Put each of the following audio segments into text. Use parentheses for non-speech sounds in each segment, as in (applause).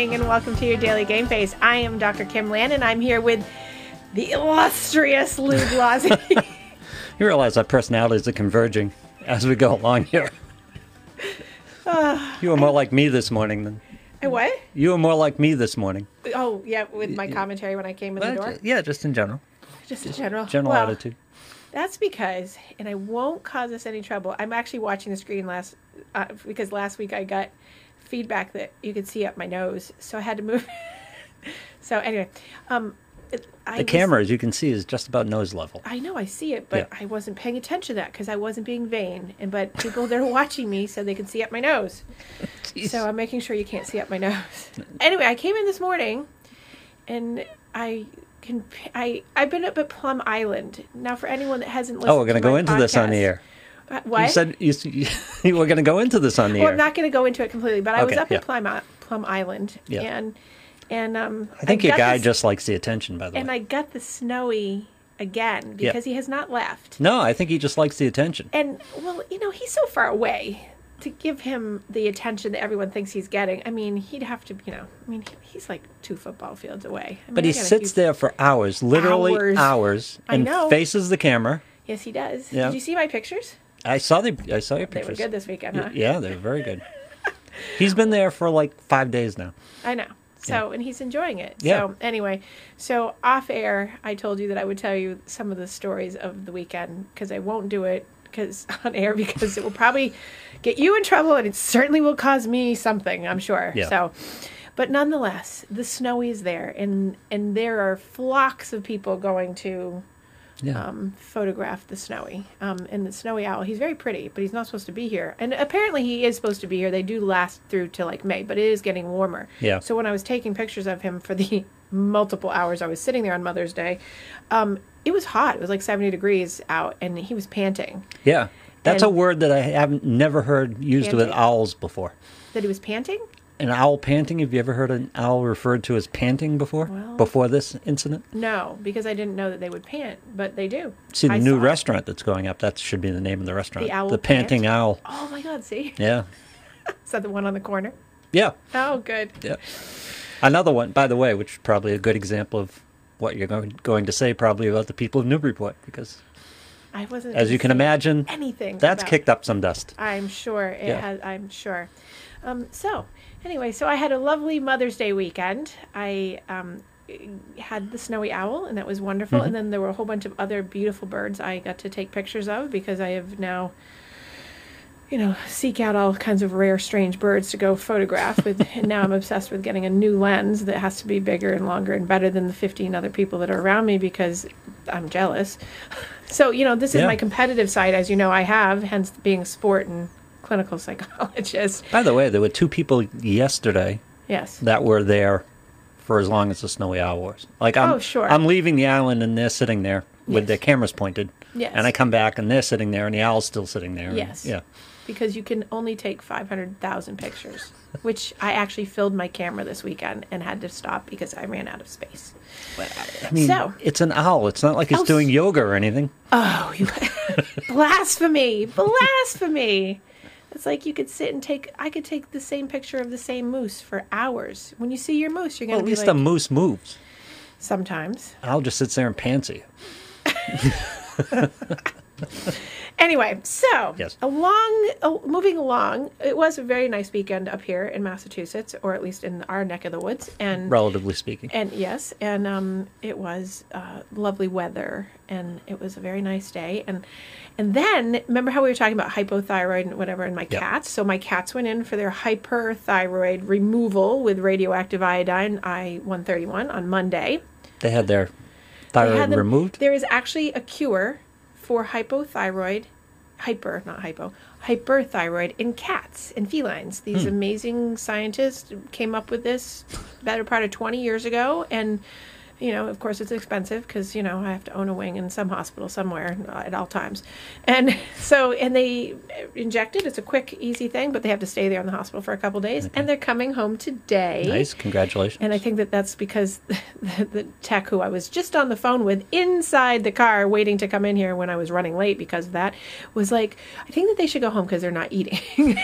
morning and welcome to your daily game face. I am Dr. Kim Land and I'm here with the illustrious Lou (laughs) Blasi. (laughs) You realize our personalities are converging as we go along here. (sighs) you were more like me this morning than And what? you were more like me this morning. Oh, yeah, with my commentary when I came in the door. Yeah, just in general. Just in general. General Well, attitude. That's because, and I won't cause us any trouble. I'm actually watching the screen last uh, because last week I got feedback that you could see up my nose, so I had to move. (laughs) so anyway, um, it, I The was- camera, as you can see, is just about nose level. I know I see it, but Yeah. I wasn't paying attention to that because I wasn't being vain. And but people that are (laughs) watching me so they can see up my nose, (laughs) so I'm making sure you can't see up my nose. Anyway, I came in this morning, and I can I I've been up at Plum Island now. For anyone that hasn't listened, Oh, we're going to go into this on the air. Uh, What? You said you, (laughs) you were going to go into this on the well, air. I'm not going to go into it completely, but I was up yeah. at Plum Plum Island, Yeah. and and um, I think your got guy this- just likes the attention, by the and way. And I got the snowy again Yeah. because he has not left. no, I think he just likes the attention. And well, you know, he's so far away to give him the attention that everyone thinks he's getting. I mean, he'd have to, you know, I mean, he's like two football fields away. I mean, But he sits there for hours, literally Hours. hours, and faces the camera. Yes, he does. Yeah. Did you see my pictures? I saw the I saw your pictures. They were good this weekend, huh? Yeah, they're very good. (laughs) He's been there for like five days now. I know. So, and he's enjoying it. Yeah. So, anyway, so off air, I told you that I would tell you some of the stories of the weekend because I won't do it because (laughs) on air because it will probably get you in trouble and it certainly will cause me something, I'm sure. Yeah. So, but nonetheless, the snowy is there and and there are flocks of people going to Yeah. um, photograph the snowy um, and the snowy owl. He's very pretty, but he's not supposed to be here. And apparently, he is supposed to be here. They do last through to like May, but it is getting warmer. Yeah. So when I was taking pictures of him for the (laughs) multiple hours I was sitting there on Mother's Day, um, it was hot. It was like seventy degrees out, and he was panting. yeah. That's and- a word that I haven't never heard used with owls before. That he was panting. An owl panting. Have you ever heard an owl referred to as panting before? Well- before this incident? No, because I didn't know that they would pant, but they do. See the I new saw it. restaurant that's going up. That should be the name of the restaurant. The Owl the panting Pant? owl. Oh my God! See, Yeah. (laughs) is that the one on the corner? Yeah. Oh, good. Yeah. Another one, by the way, which is probably a good example of what you're going, going to say probably about the people of Newburyport, because I wasn't. as you can imagine, anything. that's kicked up some dust. I'm sure it Yeah. has. I'm sure. Um, so anyway, so I had a lovely Mother's Day weekend. I um, had the snowy owl, and that was wonderful. Mm-hmm. And then there were a whole bunch of other beautiful birds I got to take pictures of because I have now. You know, seek out all kinds of rare, strange birds to go photograph with. (laughs) and now I'm obsessed with getting a new lens that has to be bigger and longer and better than the 15 other people that are around me because I'm jealous. (laughs) So, you know, this is Yeah. my competitive side, as you know, I have, hence being a sport and clinical (laughs) psychologist. By the way, there were two people yesterday Yes. that were there for as long as the snowy owl was. Like I'm, Oh, sure. I'm leaving the island and they're sitting there with Yes. their cameras pointed. Yes. And I come back and they're sitting there and the owl's still sitting there. and- Yes. yeah. Because you can only take 500,000 pictures, (laughs) which I actually filled my camera this weekend and had to stop because I ran out of space. I mean, So- it's an owl. It's not like it's doing yoga or anything. Oh, you (laughs) blasphemy! Blasphemy! It's like you could sit and take. I could take the same picture of the same moose for hours. When you see your moose, you're gonna at be least like. a moose moves. sometimes. I'll just sit there and pants (laughs) you. Anyway, so Yes. along, oh, moving along, it was a very nice weekend up here in Massachusetts, or at least in our neck of the woods, and relatively speaking. and yes, and um, it was uh, lovely weather, and it was a very nice day, and and then remember how we were talking about hypothyroid and whatever in my Yep. cats? So my cats went in for their hyperthyroid removal with radioactive iodine I one thirty one on Monday. They had their thyroid had them- removed. There is actually a cure for hypothyroid, hyper, not hypo, hyperthyroid in cats and felines. Hmm. These amazing scientists came up with this better part of 20 years ago. And, you know, of course, it's expensive because, you know, I have to own a wing in some hospital somewhere at all times. And (laughs) so, and they inject it. It's a quick, easy thing, but they have to stay there in the hospital for a couple days. And they're coming home today. Nice, congratulations. And I think that that's because the, (laughs) the tech who I was just on the phone with inside the car waiting to come in here when I was running late because of that was like, I think that they should go home because they're not eating. (laughs)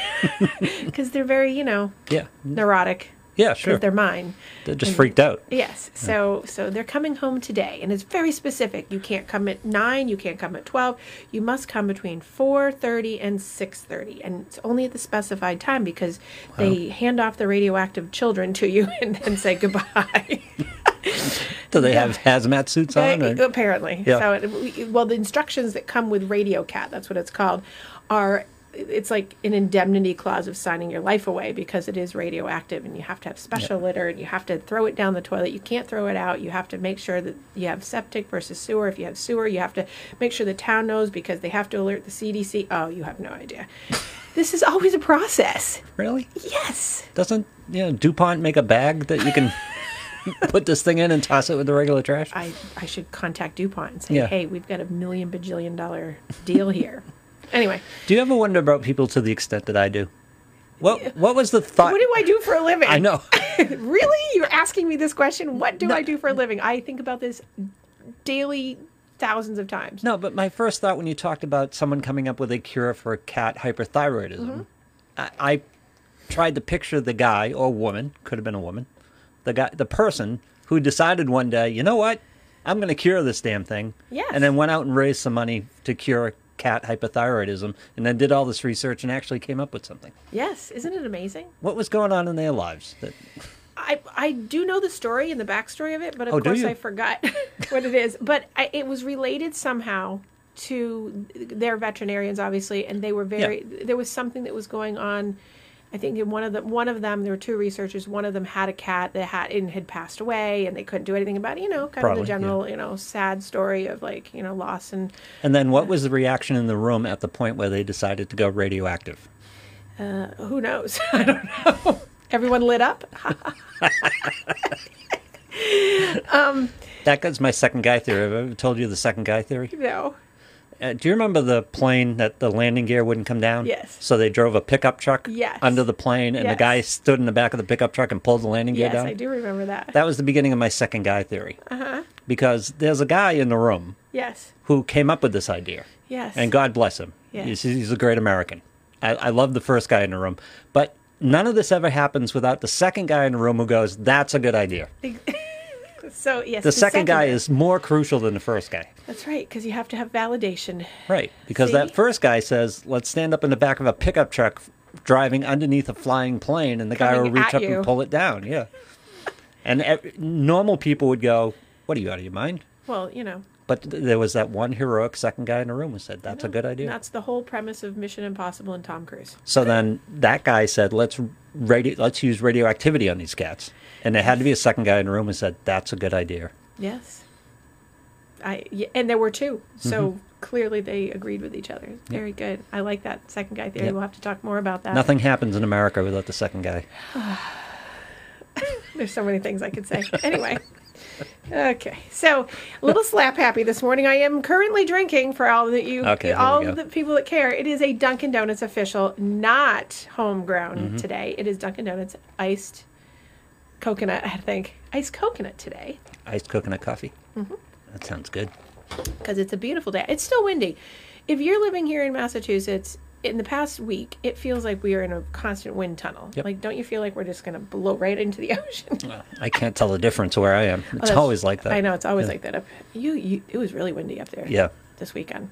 Because they're very, you know, yeah, neurotic. Yeah, sure. they're mine. They're just freaked out. Yes. So so they're coming home today, and it's very specific. You can't come at nine. You can't come at twelve. You must come between four thirty and six thirty, and it's only at the specified time because they hand off the radioactive children to you (laughs) and then say goodbye. (laughs) Do they have hazmat suits on? Or- Apparently. Yeah. So, it, well, the instructions that come with Radio Cat, that's what it's called, are it's like an indemnity clause of signing your life away because it is radioactive and you have to have special litter and you have to throw it down the toilet. You can't throw it out. You have to make sure that you have septic versus sewer. If you have sewer, you have to make sure the town knows because they have to alert the CDC. Oh, you have no idea. This is always a process. Really? Yes. Doesn't you know, DuPont make a bag that you can (laughs) put this thing in and toss it with the regular trash? I, I should contact DuPont and say, Yeah. hey, we've got a million bajillion dollar deal here. Anyway. Do you ever wonder about people to the extent that I do? What What was the thought? What do I do for a living? I know. (laughs) really? You're asking me this question? What do I do for a living? I think about this daily, thousands of times. No, but my first thought when you talked about someone coming up with a cure for cat hyperthyroidism, Mm-hmm. I, I tried to picture the guy or woman, could have been a woman, the guy, the person who decided one day, you know what, I'm going to cure this damn thing, Yes. and then went out and raised some money to cure cat hypothyroidism, and then did all this research and actually came up with something. Yes, isn't it amazing? What was going on in their lives? That I I do know the story and the backstory of it, but of Oh, course? I forgot (laughs) what it is. But I, it was related somehow to their veterinarians, obviously, and they were very. There was something that was going on. I think in one of the one of them, there were two researchers. One of them had a cat that had and had passed away, and they couldn't do anything about it. You know, kind Probably, of the general, you know, sad story of like you know loss and and then what was the reaction in the room at the point where they decided to go radioactive? Uh, who knows? (laughs) I don't know. Everyone lit up. (laughs) (laughs) Um, that goes my second guy theory. Have I ever told you the second guy theory? no. Uh, do you remember the plane that the landing gear wouldn't come down? Yes. So they drove a pickup truck Yes. under the plane, and the guy stood in the back of the pickup truck and pulled the landing gear Yes, down? Yes, I do remember that. That was the beginning of my second guy theory. Uh-huh. Because there's a guy in the room yes. who came up with this idea, Yes. and God bless him. Yes. He's, he's a great American. I, I love the first guy in the room. But none of this ever happens without the second guy in the room who goes, That's a good idea. (laughs) So yes, The second guy guy is more crucial than the first guy. That's right, because you have to have validation. Right. Because See? that first guy says, let's stand up in the back of a pickup truck driving underneath a flying plane, and the guy will reach up you. and pull it down. Yeah. and normal people would go, What are you out of your mind? Well, you know, But th- there was that one heroic second guy in the room who said, That's a good idea. that's the whole premise of Mission Impossible and Tom Cruise. So then that guy said, Let's radio- let's use radioactivity on these cats. And there had to be a second guy in the room who said, That's a good idea. Yes. I yeah, and there were two, so Mm-hmm. clearly they agreed with each other. Very good. I like that second guy theory. Yep. We'll have to talk more about that. Nothing happens in America without the second guy. (sighs) There's so many things I could say. Anyway. Okay, so a little slap happy this morning. I am currently drinking for all that you, Okay, all the people that care. It is a Dunkin' Donuts official, not homegrown Mm-hmm. today. It is Dunkin' Donuts iced coconut. I think iced coconut today Iced coconut coffee. Mm-hmm. That sounds good. because it's a beautiful day. It's still windy. If you're living here in Massachusetts, in the past week, it feels like we are in a constant wind tunnel. Yep. Like, don't you feel like we're just going to blow right into the (laughs) ocean? I can't tell the difference where I am. It's Oh, always like that. I know it's always Yeah. like that up. You, you, it was really windy up there. Yeah. This weekend.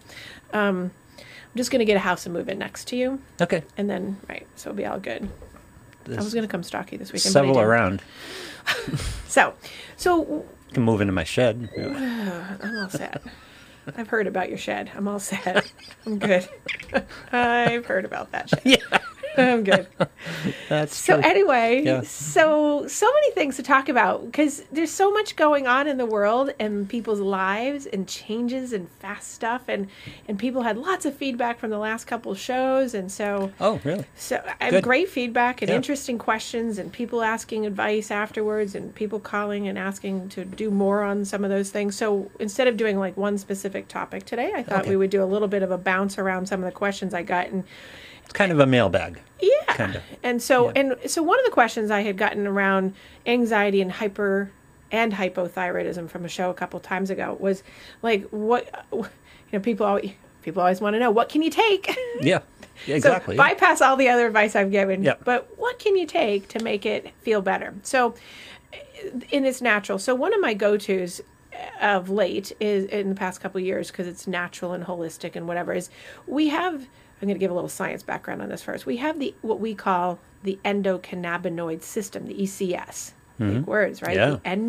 Um, I'm just gonna get a house and move in next to you, Okay. and then right, so it'll be all good. I was gonna come stalk you this weekend. I several around. (laughs) So, so You can move into my shed. (sighs) I'm all set. I've heard about your shed. I'm all set. I'm good. (laughs) I've heard about that shed. (laughs) Yeah. (laughs) I'm good. (laughs) That's So true. anyway, Yeah. so so many things to talk about because there's so much going on in the world and people's lives and changes and fast stuff and and people had lots of feedback from the last couple of shows and so oh, really? so I have great feedback and Yeah. interesting questions and people asking advice afterwards and people calling and asking to do more on some of those things. So instead of doing like one specific topic today, I thought Okay. we would do a little bit of a bounce around some of the questions I got and It's kind of a mailbag. yeah. Kinda. And so Yeah. and so one of the questions I had gotten around anxiety and hyper and hypothyroidism from a show a couple times ago was like what you know people always people always want to know what can you take Yeah. (laughs) exactly. So bypass all the other advice I've given. Yep. But what can you take to make it feel better? So, in its natural. So one of my go-tos of late is in the past couple of years because it's natural and holistic and whatever is we have. I'm going to give a little science background on this first. We have the what we call the endocannabinoid system, the ECS. Big words, right? Mm-hmm. Yeah. The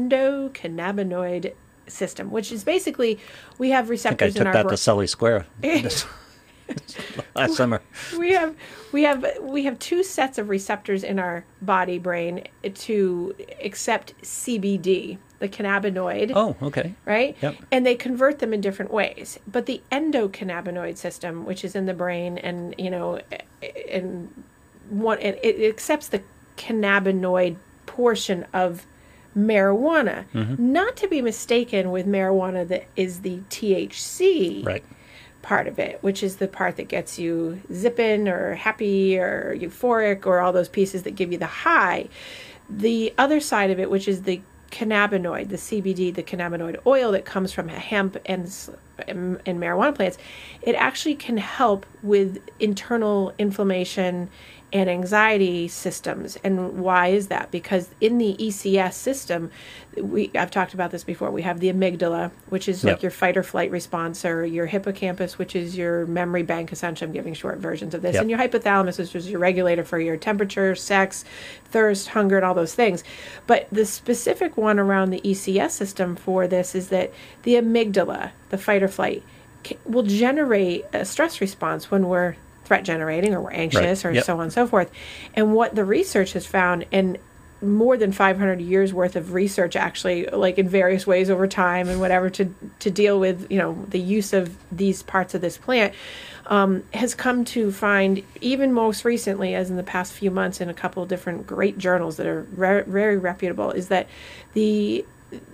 endocannabinoid system, which is basically we have I think I receptors in took that brain to Sully Square (laughs) (laughs) this- last summer. we have we have we have two sets of receptors in our body brain to accept CBD, the cannabinoid. Oh, okay. Right? Yep. And they convert them in different ways. But the endocannabinoid system, which is in the brain and, you know, and one it, it accepts the cannabinoid portion of marijuana. Mm-hmm. Not to be mistaken with marijuana that is the THC Right. part of it, which is the part that gets you zipping or happy or euphoric or all those pieces that give you the high. The other side of it, which is the cannabinoid, the CBD, the cannabinoid oil that comes from hemp and and marijuana plants, it actually can help with internal inflammation and anxiety systems. And why is that? Because in the ECS system, we I've talked about this before. We have the amygdala, which is like your fight or flight response, or your hippocampus, which is your memory bank. Essentially, I'm giving short versions of this, Yep. and your hypothalamus, which is your regulator for your temperature, sex, thirst, hunger, and all those things. But the specific one around the ECS system for this is that the amygdala, the fight or flight, will generate a stress response when we're threat generating or we're anxious Right. or Yep. so on and so forth. And what the research has found, and more than 500 years worth of research actually like in various ways over time and whatever to to deal with you know the use of these parts of this plant um, has come to find even most recently as in the past few months in a couple of different great journals that are re- very reputable is that the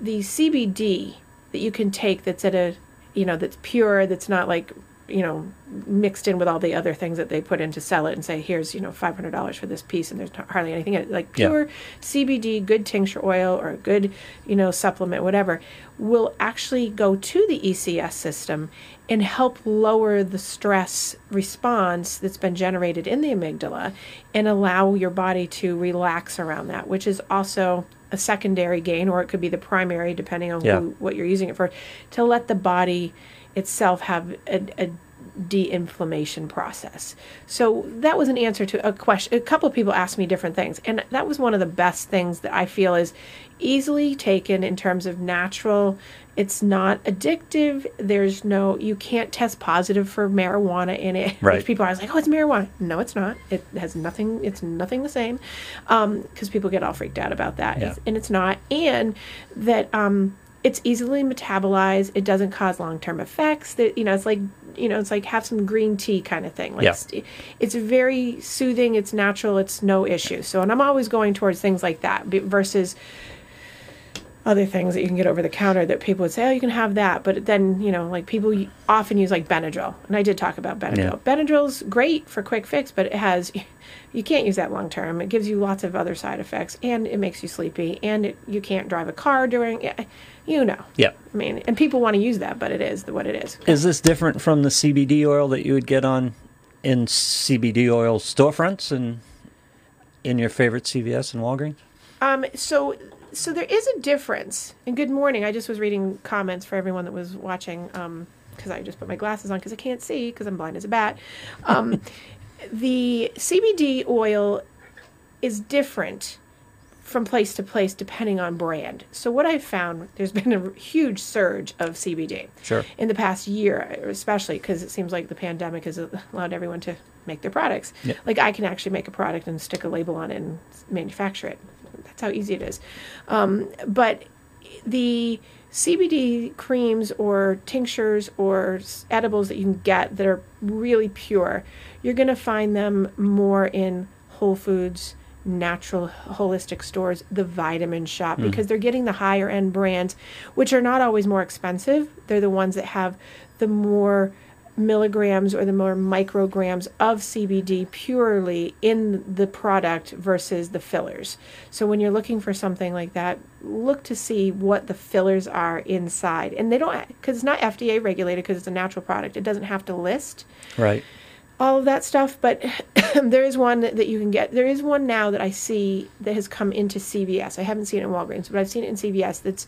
the CBD that you can take that's at a you know that's pure that's not like you know mixed in with all the other things that they put in to sell it and say here's you know $500 for this piece and there's not hardly anything in it like Yeah. pure CBD good tincture oil or a good you know supplement whatever will actually go to the ECS system and help lower the stress response that's been generated in the amygdala and allow your body to relax around that which is also a secondary gain or it could be the primary depending on Yeah. who, what you're using it for to let the body itself have a, a de-inflammation process. So that was an answer to a question a couple of people asked me different things and that was one of the best things that i feel is easily taken in terms of natural. It's not addictive. There's no you can't test positive for marijuana in it. Right. which people are like oh it's marijuana. No it's not. It has nothing it's nothing the same because people get all freaked out about that. Yeah. It's- and it's not. And that um it's easily metabolized it doesn't cause long-term effects that you know it's like you know it's like have some green tea kind of thing like Yeah. it's, it's very soothing it's natural it's no issue so and i'm always going towards things like that versus other things that you can get over the counter that people would say, oh, you can have that. But then, you know, like people often use like Benadryl. And I did talk about Benadryl. Yeah. Benadryl's great for quick fix, but it has, you can't use that long term. It gives you lots of other side effects and it makes you sleepy and it, you can't drive a car during, yeah, you know. Yeah. I mean, and people want to use that, but it is what it is. Is this different from the CBD oil that you would get on in CBD oil storefronts and in your favorite CVS and Walgreens? Um, so, so there is a difference. And good morning. I just was reading comments for everyone that was watching. Um, because I just put my glasses on because I can't see because I'm blind as a bat. Um, the CBD oil is different from place to place depending on brand. So what I've found, there's been a huge surge of CBD Sure. in the past year, especially because it seems like the pandemic has allowed everyone to make their products. Yeah. Like I can actually make a product and stick a label on it and manufacture it. That's how easy it is. Um, but the CBD creams or tinctures or edibles that you can get that are really pure, you're going to find them more in Whole Foods, natural holistic stores, the vitamin shop, hmm. because they're getting the higher end brands, which are not always more expensive. They're the ones that have the more milligrams or the more micrograms of CBD purely in the product versus the fillers. So when you're looking for something like that, look to see what the fillers are inside. And they don't because it's not FDA regulated because it's a natural product. It doesn't have to list. Right. all of that stuff. But (clears throat) there is one that you can get. There is one now that I see that has come into CVS. I haven't seen it in Walgreens, but I've seen it in CVS. That's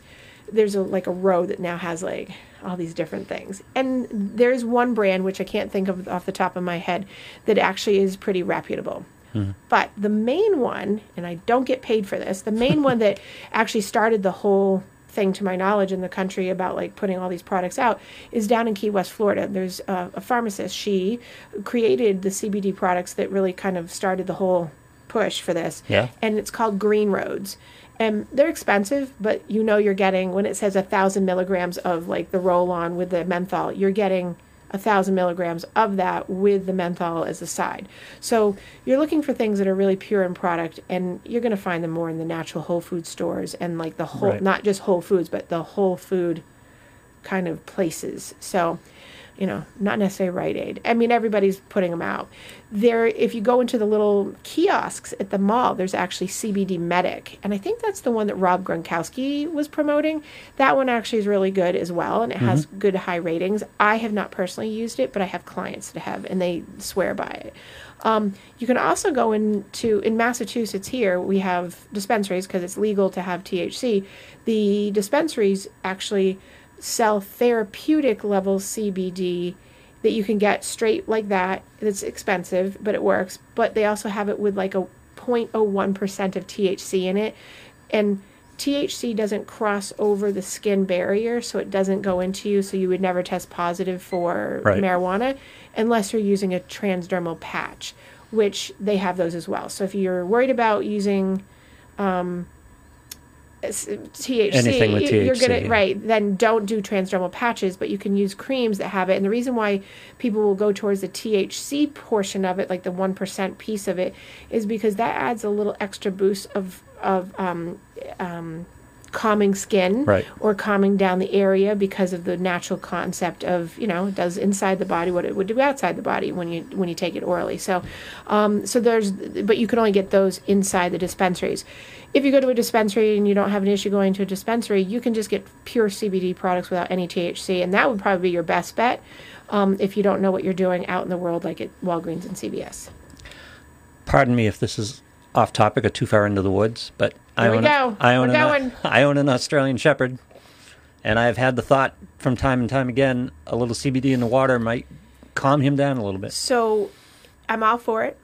there's a like a row that now has like all these different things. And there's one brand which I can't think of off the top of my head that actually is pretty reputable. Mm-hmm. But the main one, and I don't get paid for this, the main (laughs) one that actually started the whole thing to my knowledge in the country about like putting all these products out is down in Key West, Florida. There's a, a pharmacist. She created the CBD products that really kind of started the whole push for this. Yeah. And it's called Green Roads. And they're expensive, but you know you're getting when it says a thousand milligrams of like the roll on with the menthol, you're getting a thousand milligrams of that with the menthol as a side. So you're looking for things that are really pure in product, and you're going to find them more in the natural whole food stores and like the whole, Right. not just Whole Foods, but the whole food kind of places. So, you know, not necessarily Rite Aid. I mean, everybody's putting them out. There, if you go into the little kiosks at the mall, there's actually CBD Medic, and I think that's the one that Rob Gronkowski was promoting. That one actually is really good as well, and it has good high ratings. I have not personally used it, but I have clients that have, and they swear by it. Um, you can also go into in Massachusetts here we have dispensaries because it's legal to have THC. The dispensaries actually sell therapeutic level CBD that you can get straight like that. It's expensive, but it works. But they also have it with like a 0.01% of THC in it. And THC doesn't cross over the skin barrier, so it doesn't go into you, so you would never test positive for Right. marijuana unless you're using a transdermal patch, which they have those as well. So if you're worried about using um, THC, Anything with you're gonna yeah. right. Then don't do transdermal patches, but you can use creams that have it. And the reason why people will go towards the THC portion of it, like the one percent piece of it, is because that adds a little extra boost of of um, um, calming skin Right. or calming down the area because of the natural concept of you know it does inside the body what it would do outside the body when you when you take it orally so um, so there's but you can only get those inside the dispensaries if you go to a dispensary and you don't have an issue going to a dispensary you can just get pure cbd products without any thc and that would probably be your best bet um, if you don't know what you're doing out in the world like at walgreens and cvs Pardon me if this is off topic or too far into the woods, but I Here we own, a, I, own an, I own an Australian Shepherd, and I've had the thought from time and time again a little CBD in the water might calm him down a little bit. So I'm all for it.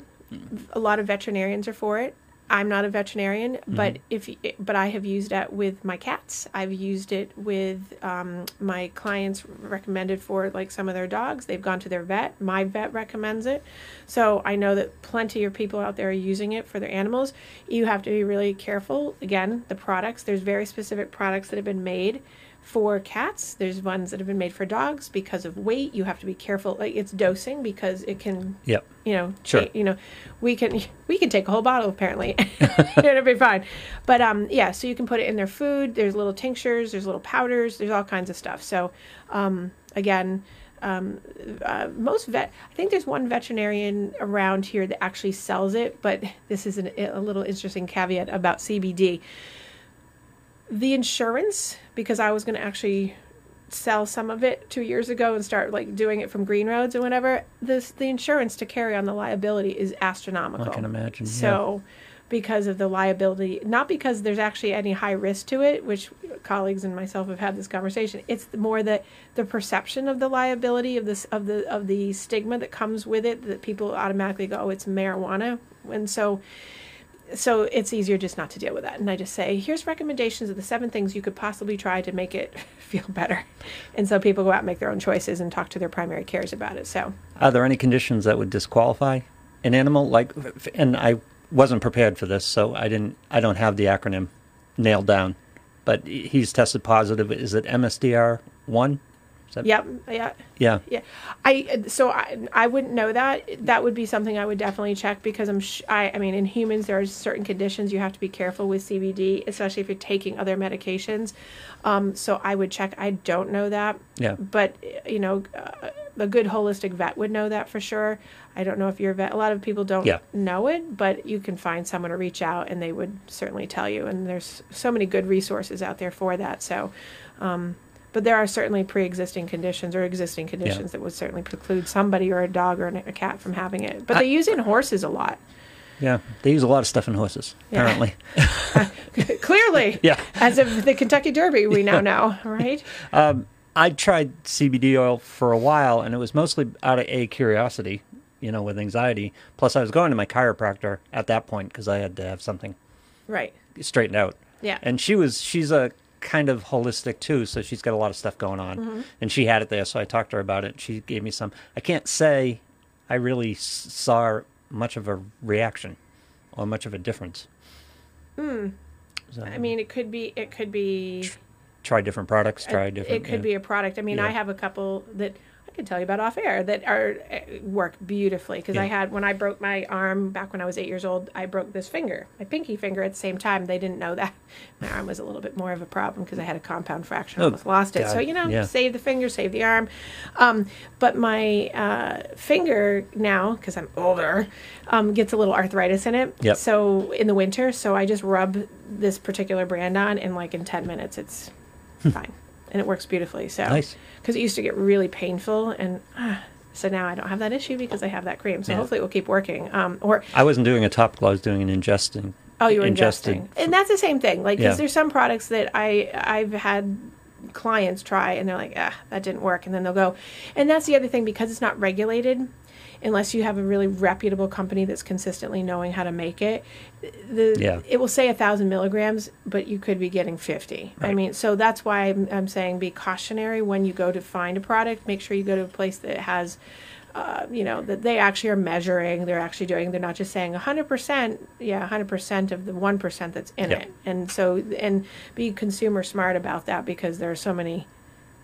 A lot of veterinarians are for it. I'm not a veterinarian, but if but I have used it with my cats. I've used it with um, my clients recommended for like some of their dogs. They've gone to their vet. My vet recommends it, so I know that plenty of people out there are using it for their animals. You have to be really careful. Again, the products. There's very specific products that have been made for cats. There's ones that have been made for dogs because of weight. You have to be careful. Like it's dosing because it can Yep. you know, Sure. cha- you know, we can we can take a whole bottle apparently, (laughs) it'll be fine. But um, yeah, so you can put it in their food. There's little tinctures, there's little powders, there's all kinds of stuff. So um, again, um, uh, most vet, I think there's one veterinarian around here that actually sells it. But this is an, a little interesting caveat about CBD. The insurance, because I was going to actually sell some of it two years ago and start like doing it from green roads and whatever this the insurance to carry on the liability is astronomical. I can imagine, yeah. so because of the liability not because there's actually any high risk to it which colleagues and myself have had this conversation. It's more that the perception of the liability of this of the of the stigma that comes with it that people automatically go oh it's marijuana. And so so it's easier just not to deal with that. And I just say, here's recommendations of the seven things you could possibly try to make it (laughs) feel better. And so people go out and make their own choices and talk to their primary cares about it. So Are there any conditions that would disqualify an animal? Like, and I wasn't prepared for this, so I didn't. I don't have the acronym nailed down. But he's tested positive. Is it MSDR one? Yep, yeah, Yeah. yeah. I so I I wouldn't know that. That would be something I would definitely check because I'm sh- I I mean in humans there are certain conditions you have to be careful with CBD, especially if you're taking other medications. Um, so I would check. I don't know that. Yeah. but you know uh, a good holistic vet would know that for sure i don't know if you're vet a lot of people don't Yeah. know it but you can find someone to reach out and they would certainly tell you and there's so many good resources out there for that so um, But there are certainly pre-existing conditions or existing conditions that would certainly preclude somebody or a dog or a cat from having it. But I- they use it in horses a lot. Yeah, they use a lot of stuff in horses. Yeah. Apparently, (laughs) Clearly, (laughs) Yeah. as of the Kentucky Derby, we now know, right? (laughs) Um, I tried CBD oil for a while, and it was mostly out of a curiosity, you know, with anxiety. Plus, I was going to my chiropractor at that point because I had to have something Right. straightened out. Yeah. And she was she's a kind of holistic too, so she's got a lot of stuff going on. Mm-hmm. And she had it there, so I talked to her about it. She gave me some. I can't say I really saw much of a reaction or much of a difference. So, Hmm. I mean, it could be. It could be. try different products, try different. It could yeah. be a product. I mean, I have a couple that Tell you about off air that are uh, work beautifully because I had when I broke my arm back when I was eight years old. I broke this finger, my pinky finger, at the same time. They didn't know that (laughs) my arm was a little bit more of a problem because I had a compound fracture. Oh, almost lost it. So you know, yeah. save the finger, save the arm. Um, but my uh, finger now, because I'm older, um, gets a little arthritis in it. Yep. So in the winter, so I just rub this particular brand on, and like in ten minutes, it's fine, and it works beautifully. So. Nice. because it used to get really painful, and ah, so now I don't have that issue because I have that cream. So Yeah. hopefully it will keep working. Um, or I wasn't doing a topical. I was doing an ingesting. oh, you were ingesting, and that's the same thing. Like, because Yeah. there's some products that I I've had clients try, and they're like, ah, that didn't work, and then they'll go, and that's the other thing because it's not regulated. Unless you have a really reputable company that's consistently knowing how to make it, the Yeah. it will say a thousand milligrams, but you could be getting fifty. I mean, so that's why I'm, I'm saying be cautionary when you go to find a product. Make sure you go to a place that has, uh, you know, that they actually are measuring. They're actually doing. They're not just saying hundred percent. Yeah, hundred percent of the one percent that's in Yep. it. And so and be consumer smart about that because there are so many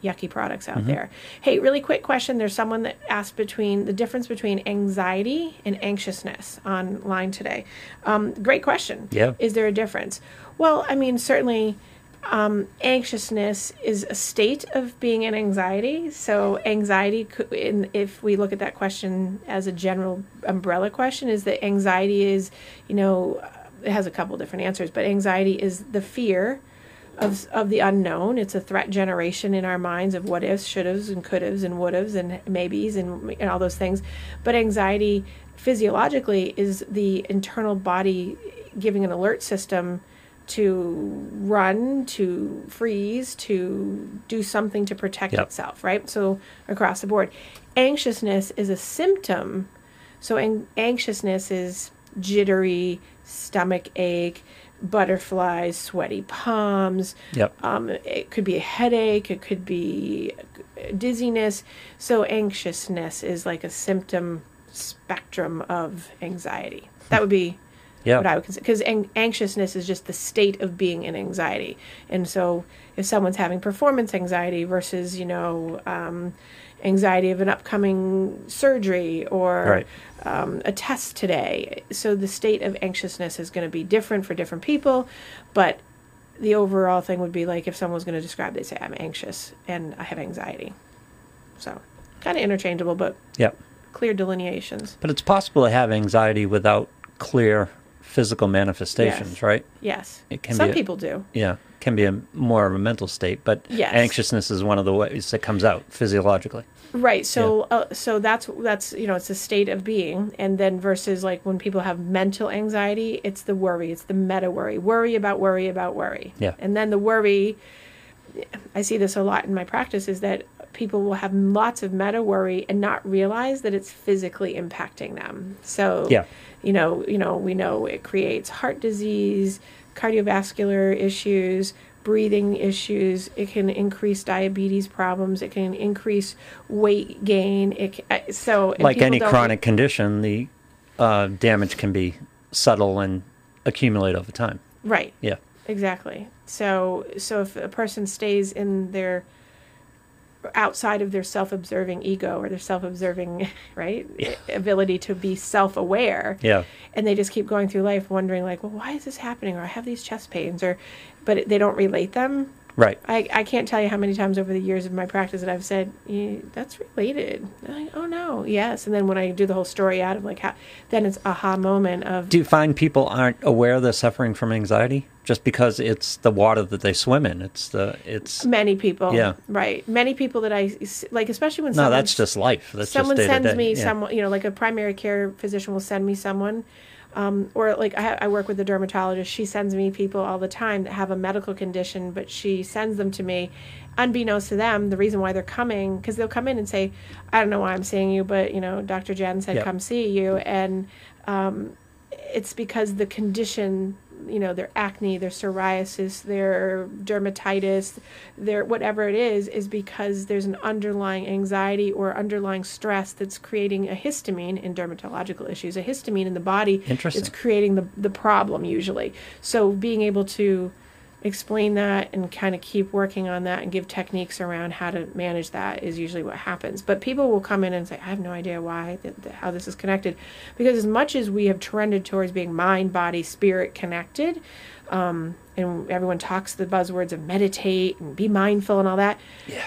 yucky products Mm-hmm. out there. Hey, really quick question. There's someone that asked between the difference between anxiety and anxiousness online today. Um, great question. Yeah. Is there a difference? Well, I mean, certainly um, anxiousness is a state of being in anxiety. So anxiety, could, in, if we look at that question as a general umbrella question, is that anxiety is, you know, it has a couple different answers, but anxiety is the fear of of the unknown. It's a threat generation in our minds of what ifs, should haves, and could haves, and would haves, and maybes, and, and all those things. But anxiety, physiologically, is the internal body giving an alert system to run, to freeze, to do something to protect Yep. itself. Right. So across the board, anxiousness is a symptom. So an- anxiousness is jittery, stomach ache, butterflies, sweaty palms. Yep. Um, it could be a headache. It could be dizziness. So anxiousness is like a symptom spectrum of anxiety. That would be Yeah. what I would consider because an- anxiousness is just the state of being in anxiety. And so if someone's having performance anxiety versus you know um, anxiety of an upcoming surgery or Right. um, a test today, so the state of anxiousness is going to be different for different people, but the overall thing would be like if someone was going to describe, they say I'm anxious and I have anxiety. So kind of interchangeable, but Yep. clear delineations. But it's possible to have anxiety without clear physical manifestations, Yes. right? Yes, It can some be a- people do. Yeah, can be a more of a mental state, but Yes. anxiousness is one of the ways that comes out physiologically. Right. So uh, so that's that's you know it's a state of being, and then versus like when people have mental anxiety, it's the worry, it's the meta worry, worry about worry about worry. Yeah. And then the worry, I see this a lot in my practice, is that people will have lots of meta worry and not realize that it's physically impacting them. So Yeah. you know you know we know it creates heart disease, cardiovascular issues. Breathing issues. It can increase diabetes problems. It can increase weight gain. It ca- uh, so like any chronic condition, the uh, damage can be subtle and accumulate over time. right? Yeah. Exactly. So so if a person stays in their outside of their self-observing ego or their self-observing (laughs) right ability to be self-aware Yeah. and they just keep going through life wondering like well why is this happening or i have these chest pains or but they don't relate them Right. I, I can't tell you how many times over the years of my practice that I've said "Eh, that's related. Like, oh no, yes. And then when I do the whole story out of like how, then it's aha moment of Do you find people aren't aware they're suffering from anxiety? just because it's the water that they swim in. It's the it's Many people, Yeah. right? Many people that I like, especially when no, that's just life. That's someone just sends me Yeah. someone, you know, like a primary care physician will send me someone, um, or like I, I work with a dermatologist. She sends me people all the time that have a medical condition, but she sends them to me, unbeknownst to them. The reason why they're coming, because they'll come in and say, "I don't know why I'm seeing you, but you know, Dr. Jen said Yep. come see you," and um, it's because the condition you know their acne their psoriasis their dermatitis their whatever it is is because there's an underlying anxiety or underlying stress that's creating a histamine in dermatological issues a histamine in the body it's creating the, the problem usually. So being able to explain that and kind of keep working on that and give techniques around how to manage that is usually what happens. But people will come in and say, I have no idea why, th- th- how this is connected. Because as much as we have trended towards being mind, body, spirit connected, um, and everyone talks the buzzwords of meditate and be mindful and all that, Yeah.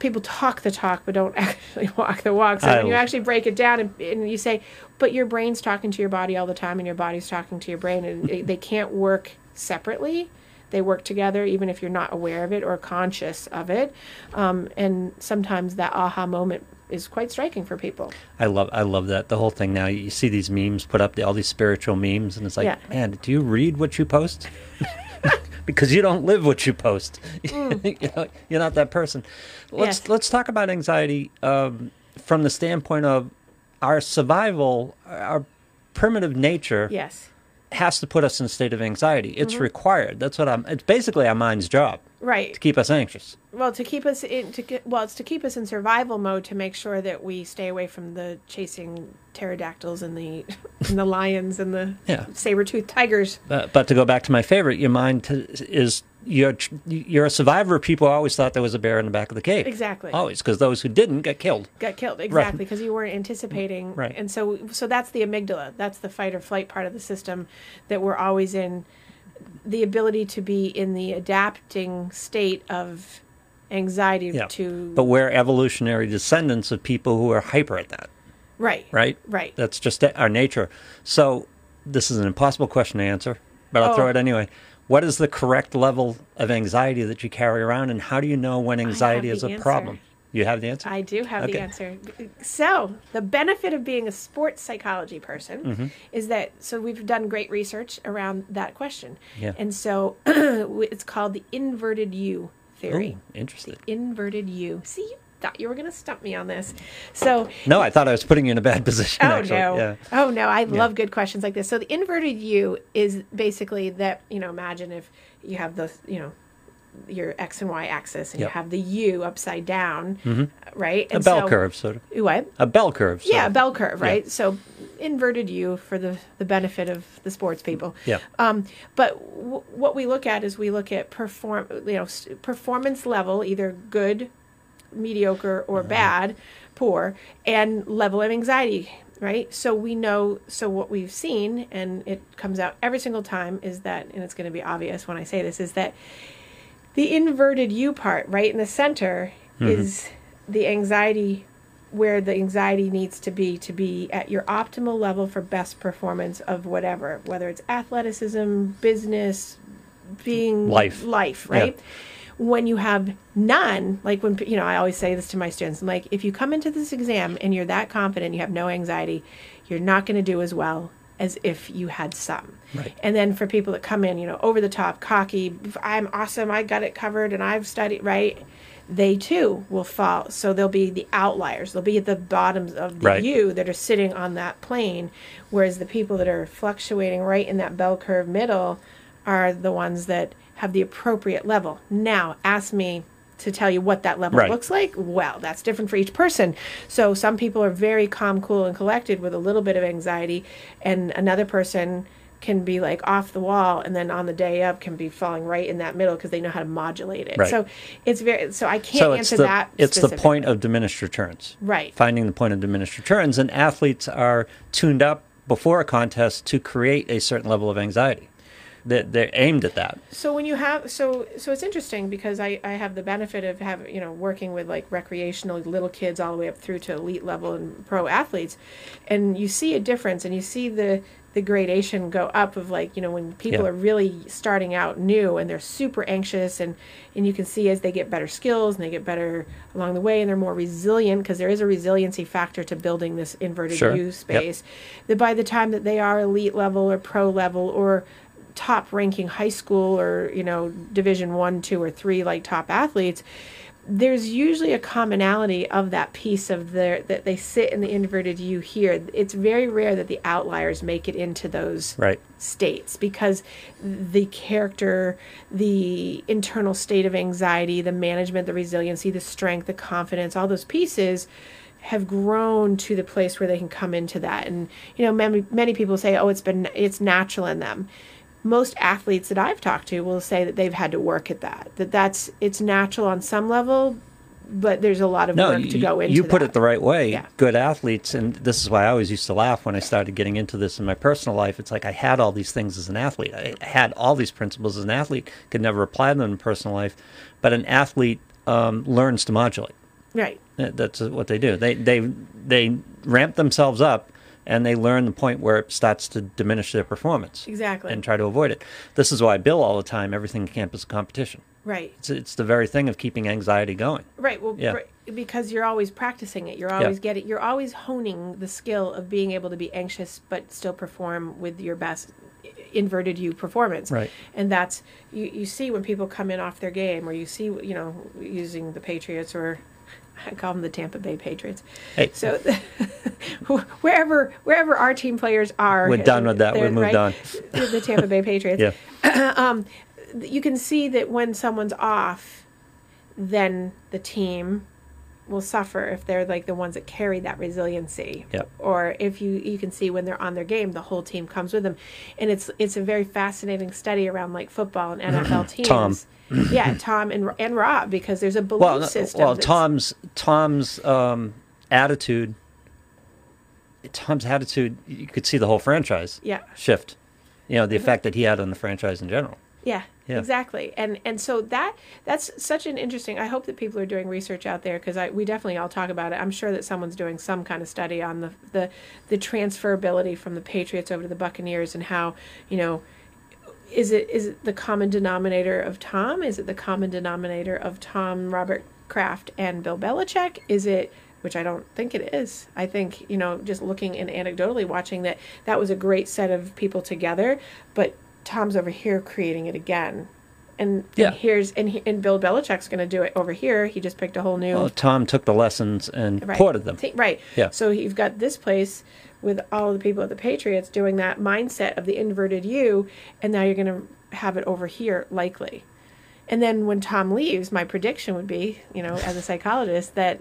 people talk the talk but don't (laughs) actually walk the walk. So I when you actually break it down and, and you say, but your brain's talking to your body all the time and your body's talking to your brain and they can't work separately. They work together even if you're not aware of it or conscious of it. Um, and sometimes that aha moment is quite striking for people. I love I love that the whole thing. Now you see these memes put up, all these spiritual memes, and it's like, Yeah. man, do you read what you post? (laughs) because you don't live what you post. (laughs) you know, you're not that person. Let's Mm. Yes. let's talk about anxiety um, from the standpoint of our survival, our primitive nature Yes. Has to put us in a state of anxiety. It's Mm-hmm. required. That's what I'm. It's basically our mind's job Right. to keep us anxious. Well, to keep us in to get well, it's to keep us in survival mode to make sure that we stay away from the chasing pterodactyls and the (laughs) and the lions and the Yeah. saber-toothed tigers. But, but to go back to my favorite, your mind t- is you're you're a survivor. People always thought there was a bear in the back of the cave. Exactly. Always, because those who didn't get killed. got killed exactly because you weren't anticipating Right. and so so that's the amygdala that's the fight or flight part of the system that we're always in the ability to be in the adapting state of anxiety Yeah. to But we're evolutionary descendants of people who are hyper at that. right Right. right That's just our nature. So this is an impossible question to answer, but I'll throw Oh. it anyway. What is the correct level of anxiety that you carry around, and how do you know when anxiety is a answer. problem? You have the answer. I do have the answer. So, the benefit of being a sports psychology person Mm-hmm. is that so we've done great research around that question. Yeah. And so (clears throat) it's called the inverted U theory. Ooh, interesting. Inverted U. See, you thought you were going to stump me on this. So, No, I thought I was putting you in a bad (laughs) position. oh actually. no. Yeah. Oh no, I love good questions like this. So, the inverted U is basically that, you know, imagine if you have the, you know, your x and y axis and Yep. you have the u upside down right A bell so- curve, sort of. what A bell curve. yeah, a bell curve, right? So inverted U for the the benefit of the sports people. Yeah. Um, but w- what we look at is we look at perform, you know, s- performance level, either good, mediocre, or bad, poor, and level of anxiety. Right. So we know. So what we've seen, and it comes out every single time, is that, and it's going to be obvious when I say this, is that the inverted U part, right in the center, mm-hmm. is the anxiety where the anxiety needs to be to be at your optimal level for best performance of whatever, whether it's athleticism, business, being Life. life, Yeah. When you have none, like when you know, I always say this to my students, I'm like, if you come into this exam and you're that confident, you have no anxiety, you're not going to do as well as if you had some. Right. And then for people that come in, you know, over the top, cocky, I'm awesome, I got it covered, and I've studied, right? They too will fall. So they'll be the outliers. They'll be at the bottoms of the Right. U that are sitting on that plane, whereas the people that are fluctuating right in that bell curve middle are the ones that have the appropriate level. Now, ask me to tell you what that level Right. looks like. Well, that's different for each person. So some people are very calm, cool, and collected with a little bit of anxiety, and another person can be like off the wall and then on the day up can be falling right in that middle because they know how to modulate it. Right. So it's very so I can't So answer the that. it's the point of diminished returns. Right. Finding the point of diminished returns, and athletes are tuned up before a contest to create a certain level of anxiety. They're, they're aimed at that. So when you have so so it's interesting because I I have the benefit of having you know working with like recreational little kids all the way up through to elite level and pro athletes, and you see a difference and you see the the gradation go up of like you know when people Yeah. are really starting out new and they're super anxious and and you can see as they get better skills and they get better along the way and they're more resilient because there is a resiliency factor to building this inverted Sure. U Yep. space that by the time that they are elite level or pro level or top ranking high school or you know division one two or three like top athletes there's usually a commonality of that piece of their that they sit in the inverted u here it's very rare that the outliers make it into those Right. states because the character, the internal state of anxiety, the management, the resiliency, the strength, the confidence, all those pieces have grown to the place where they can come into that. And you know, many many people say, "Oh, it's been it's natural in them." Most athletes that I've talked to will say that they've had to work at that. That that's it's natural on some level, but there's a lot of No, work you, to go into you put that. it the right way. Yeah. Good athletes, and this is why I always used to laugh when I started getting into this in my personal life. It's like I had all these things as an athlete. I had all these principles as an athlete, could never apply them in personal life. But an athlete um, learns to modulate. right. That's what they do. They they they ramp themselves up, and they learn the point where it starts to diminish their performance. Exactly. And try to avoid it. This is why I bill all the time. Everything in camp is a competition. Right. It's it's the very thing of keeping anxiety going. Right. Well, Yeah. because you're always practicing it. You're always getting. You're always honing the skill of being able to be anxious but still perform with your best inverted U performance. Right. And that's you. You see when people come in off their game, or you see you know using the Patriots or. I call them the Tampa Bay Patriots. Hey. So (laughs) wherever wherever our team players are, We're done with that. We've moved on. The Tampa Bay (laughs) Patriots Yeah. (clears throat) Um, you can see that when someone's off, then the team will suffer if they're like the ones that carry that resiliency. Yep. Or if you you can see when they're on their game, the whole team comes with them, and it's it's a very fascinating study around like football and NFL (clears throat) teams. Tom. Yeah, Tom and and Rob because there's a belief well, system. well, that's- Tom's Tom's um, attitude, Tom's attitude, you could see the whole franchise Yeah. shift. You know, the effect that he had on the franchise in general. Yeah, Yeah. exactly. And and so that that's such an interesting. I hope that people are doing research out there because I we definitely all talk about it. I'm sure that someone's doing some kind of study on the the the transferability from the Patriots over to the Buccaneers and how you know. Is it is it the common denominator of Tom? Is it the common denominator of Tom, Robert Kraft, and Bill Belichick? Is it which I don't think it is. I think you know, just looking and anecdotally watching that that was a great set of people together, but Tom's over here creating it again, and, Yeah. and here's and he, and Bill Belichick's going to do it over here. He just picked a whole new Well, Tom took the lessons and right ported them. Right. Yeah. So you've got this place with all the people at the Patriots doing that mindset of the inverted U, and now you're going to have it over here likely. And then when Tom leaves, my prediction would be, you know, as a psychologist, that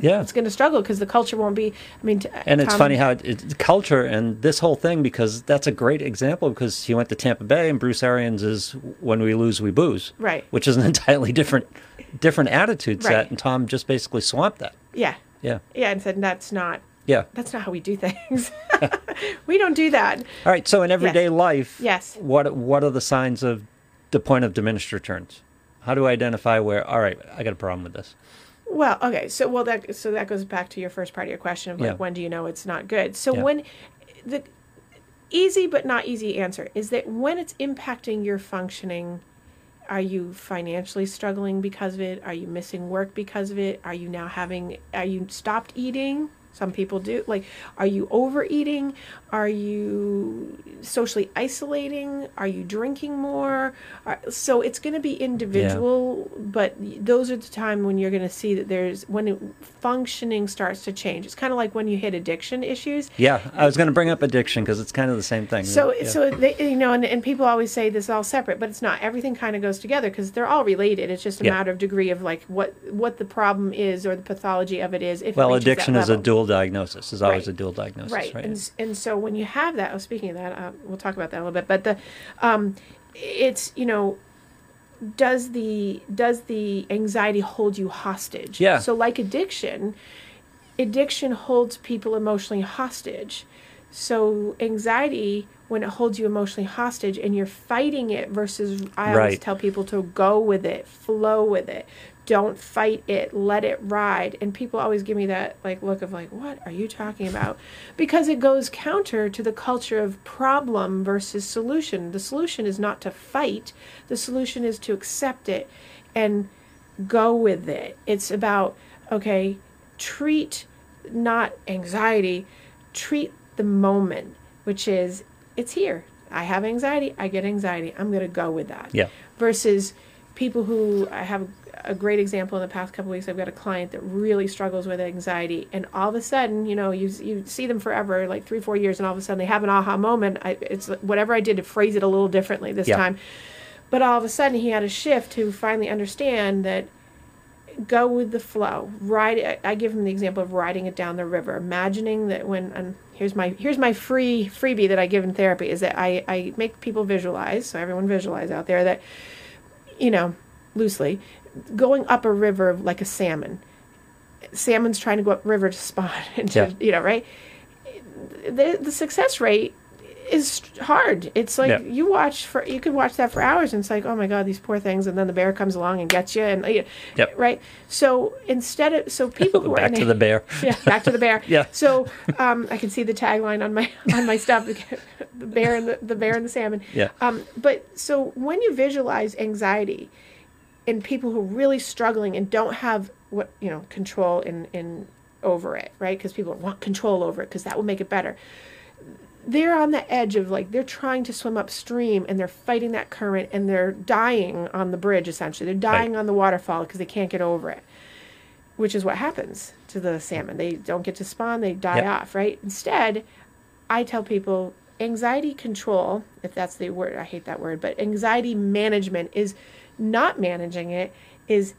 Yeah. it's going to struggle because the culture won't be. I mean, t- And it's funny how it, it's culture and this whole thing because that's a great example because he went to Tampa Bay and Bruce Arians is when we lose we booze, Right. Which is an (laughs) entirely different different attitude set, Right. and Tom just basically swamped that. Yeah. Yeah, Yeah, and said that's not yeah. that's not how we do things. (laughs) we don't do that. All right. So in everyday life, Yes. what what are the signs of the point of diminished returns? How do I identify where? All right, I got a problem with this. Well, okay, so well that so that goes back to your first part of your question of like Yeah. when do you know it's not good? So Yeah. when the easy but not easy answer is that when it's impacting your functioning, are you financially struggling because of it? Are you missing work because of it? Are you now having are you stopped eating? Some people do. Like, are you overeating? Are you socially isolating? Are you drinking more? Are, so it's going to be individual, but those are the time when you're going to see that there's when it, functioning starts to change. It's kind of like when you hit addiction issues. Yeah, I was going to bring up addiction because it's kind of the same thing. So, yeah. so they, you know, and, and people always say this is all separate, but it's not. Everything kind of goes together because they're all related. It's just a Yeah. matter of degree of like what what the problem is or the pathology of it is. If well, addiction is a level. Dual diagnosis. Is always Right. a dual diagnosis, right, right? And, and so when you have that, oh, speaking of that, uh, we'll talk about that a little bit. But the, um, it's you know, does the does the anxiety hold you hostage? Yeah. So like addiction, addiction holds people emotionally hostage. So anxiety, when it holds you emotionally hostage and you're fighting it versus I always tell people to go with it, flow with it. Don't fight it, let it ride. And people always give me that like look of like, what are you talking about? Because it goes counter to the culture of problem versus solution. The solution is not to fight. The solution is to accept it and go with it. It's about, okay, treat not anxiety, treat the moment, which is it's here. I have anxiety, I get anxiety. I'm going to go with that. Yeah. Versus people who I have a great example in the past couple weeks. I've got a client that really struggles with anxiety, and all of a sudden, you know, you you see them forever, like three, four years, and all of a sudden they have an aha moment. I, it's whatever I did to phrase it a little differently this Yeah. time, but all of a sudden he had a shift to finally understand that go with the flow. Ride. I- I give him the example of riding it down the river, imagining that when and here's my here's my free freebie that I give in therapy is that I I make people visualize. So everyone visualize out there that you know loosely going up a river like a salmon. Salmon's trying to go up river to spawn, (laughs) and to, Yeah. you know right. The the success rate is hard. It's like Yeah. you watch for you could watch that for hours and it's like, oh my god, these poor things, and then the bear comes along and gets you, and you Yep. right. So instead of so (laughs) people who Back in to the bear. (laughs) yeah, back to the bear. Yeah. So um, I can see the tagline on my on my stuff: the bear and the, the bear and the salmon. Yeah. Um, but so when you visualize anxiety in people who are really struggling and don't have what you know control in in over it, right? Because people want control over it because that will make it better. They're on the edge of like they're trying to swim upstream and they're fighting that current and they're dying on the bridge essentially. They're dying Right. on the waterfall because they can't get over it which is what happens to the salmon. They don't get to spawn, they die Yep. off, right? Instead, I tell people anxiety control, if that's the word, I hate that word, but anxiety management is not managing it, is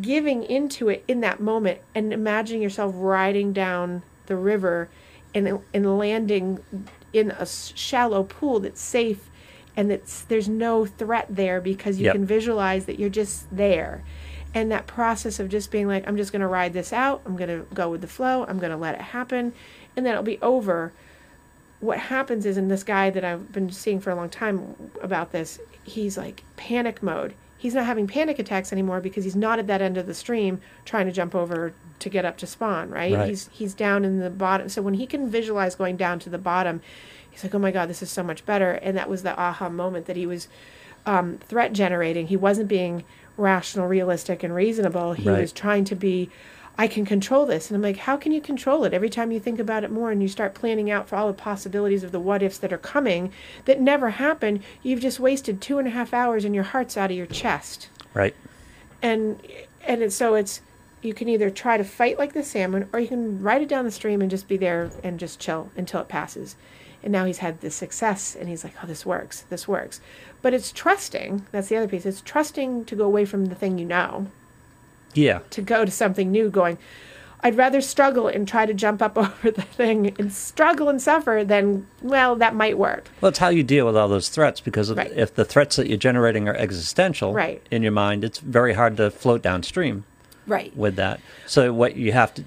giving into it in that moment and imagining yourself riding down the river and, and landing in a shallow pool that's safe and that's there's no threat there because you Yep. can visualize that you're just there. And that process of just being like i'm just going to ride this out i'm going to go with the flow i'm going to let it happen and then it'll be over. What happens is in this guy that i've been seeing for a long time about this he's like panic mode he's not having panic attacks anymore because he's not at that end of the stream trying to jump over to get up to spawn right, Right. he's he's down in the bottom. So when he can visualize going down to the bottom he's like oh my god this is so much better. And that was the aha moment that he was um, threat generating. He wasn't being rational realistic and reasonable. He Right. was trying to be i can control this. And i'm like how can you control it? Every time you think about it more and you start planning out for all the possibilities of the what ifs that are coming that never happen you've just wasted two and a half hours and your heart's out of your chest. Right. and and it's, so it's you can either try to fight like the salmon or you can ride it down the stream and just be there and just chill until it passes. And now he's had this success and he's like oh this works this works. But it's trusting that's the other piece it's trusting to go away from the thing you know Yeah. to go to something new going i'd rather struggle and try to jump up (laughs) over the thing and struggle and suffer than well that might work Well, it's how you deal with all those threats because if, Right. if the threats that you're generating are existential Right. in your mind, it's very hard to float downstream right with that. So what you have to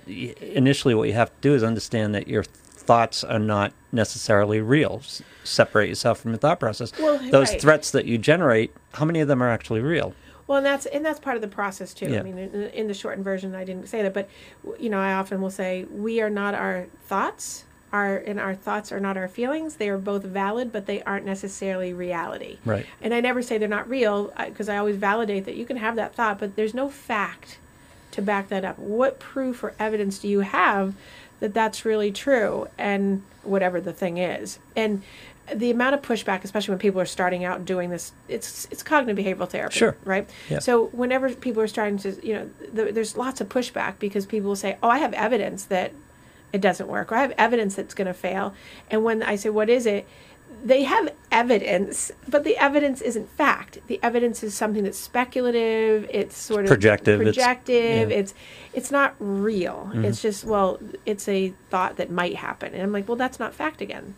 initially what you have to do is understand that your thoughts are not necessarily real. S- separate yourself from your thought process. Well, Those right. threats that you generate, how many of them are actually real? Well, and that's and that's part of the process too. Yeah. I mean, in, in the shortened version, I didn't say that, but you know, I often will say we are not our thoughts. Our and our thoughts are not our feelings. They are both valid, but they aren't necessarily reality. Right. And I never say they're not real because I always validate that you can have that thought, but there's no fact to back that up. What proof or evidence do you have that that's really true and whatever the thing is? And the amount of pushback, especially when people are starting out doing this, it's it's cognitive behavioral therapy, Sure. right? Yeah. So whenever people are starting to, you know, th- there's lots of pushback because people will say, "Oh, I have evidence that it doesn't work," or "I have evidence that's going to fail." And when I say, "What is it?" they have evidence, but the evidence isn't fact. The evidence is something that's speculative. It's sort of Projective, it's- Projective. yeah. It's it's not real. Mm-hmm. It's just well, it's a thought that might happen, and I'm like, well, that's not fact again.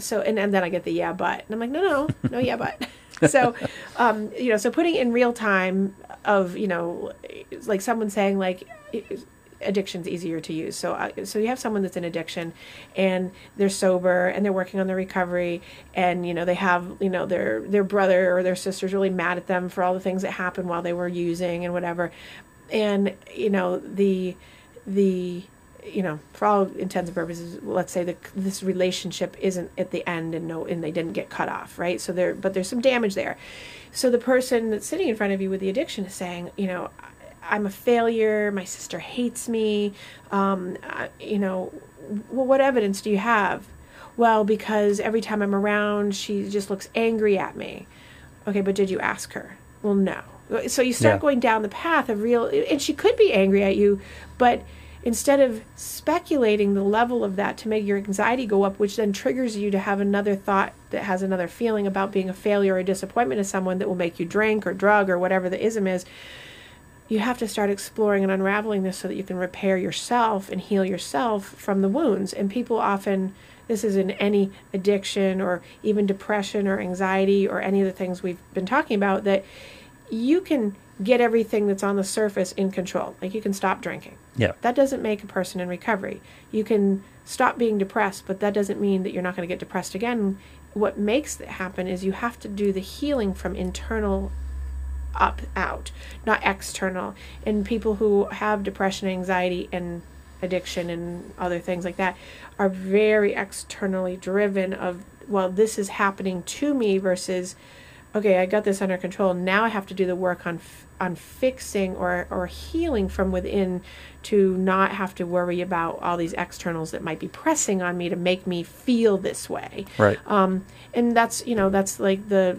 So and, and then I get the yeah, but, and I'm like, no, no, no, yeah, but. so, (laughs) um, you know, so putting in real time of you know, like someone saying like. addiction's easier to use. So, uh, so you have someone that's in addiction, and they're sober, and they're working on their recovery, and you know they have you know their their brother or their sister's really mad at them for all the things that happened while they were using and whatever, and you know the the you know, for all intents and purposes, let's say that this relationship isn't at the end and no, and they didn't get cut off, right? So there, but there's some damage there. So the person that's sitting in front of you with the addiction is saying, you know, I'm a failure. My sister hates me. Um, I, you know, well, what evidence do you have? Well, because every time I'm around, she just looks angry at me. Okay, but did you ask her? Well, no. So you start Yeah. going down the path of real, and she could be angry at you, but instead of speculating the level of that to make your anxiety go up, which then triggers you to have another thought that has another feeling about being a failure or a disappointment to someone that will make you drink or drug or whatever the ism is, you have to start exploring and unraveling this so that you can repair yourself and heal yourself from the wounds. And people often, this is in any addiction or even depression or anxiety or any of the things we've been talking about, that you can get everything that's on the surface in control. Like you can stop drinking. Yeah. That doesn't make a person in recovery. You can stop being depressed, but that doesn't mean that you're not going to get depressed again. What makes it happen is you have to do the healing from internal up out, not external. And people who have depression, anxiety, and addiction and other things like that are very externally driven of well this is happening to me versus okay i got this under control now i have to do the work on f- on fixing or or healing from within to not have to worry about all these externals that might be pressing on me to make me feel this way Right. um, and that's you know that's like the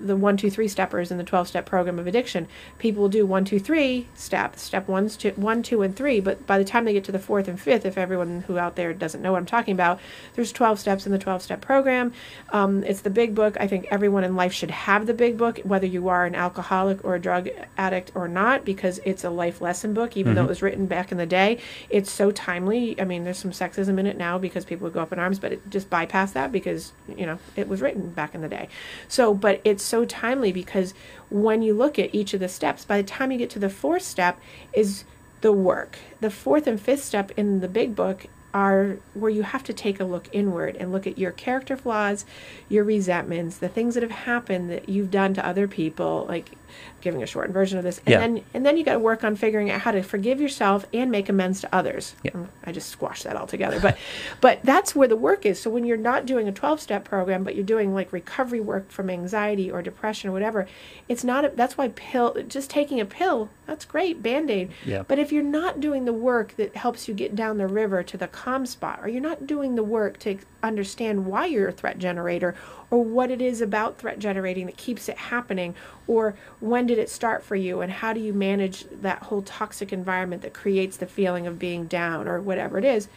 the one two three steppers in the 12 step program of addiction. People will do one two three step step one's two, one two and three but by the time they get to the fourth and fifth if everyone who out there doesn't know what i'm talking about there's 12 steps in the 12 step program. Um, it's the big book. I think everyone in life should have the big book whether you are an alcoholic or a drug addict or not because it's a life lesson book even though it was written back in the day. It's so timely. I mean there's some sexism in it now because people would go up in arms but it just bypass that because you know it was written back in the day. So but it's so timely because when you look at each of the steps by the time you get to the fourth step is the work. The fourth and fifth step in the big book are where you have to take a look inward and look at your character flaws, your resentments, the things that have happened that you've done to other people, like giving a shortened version of this. And Yeah. then and then you got to work on figuring out how to forgive yourself and make amends to others. Yeah. Um, I just squashed that all together. But (laughs) but that's where the work is. So when you're not doing a 12-step program, but you're doing like recovery work from anxiety or depression or whatever, it's not a, that's why pill just taking a pill, that's great, band-aid. Yeah. But if you're not doing the work that helps you get down the river to the calm spot, or you're not doing the work to understand why you're a threat generator, or what it is about threat generating that keeps it happening, or when did it start for you, and how do you manage that whole toxic environment that creates the feeling of being down, or whatever it is,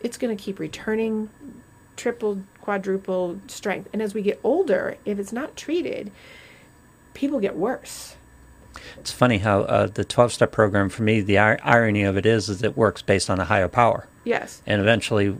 it's going to keep returning triple, quadruple strength. And as we get older, if it's not treated, people get worse. It's funny how uh, the 12 step program, for me, the ir- irony of it is, is it works based on a higher power. Yes. And eventually,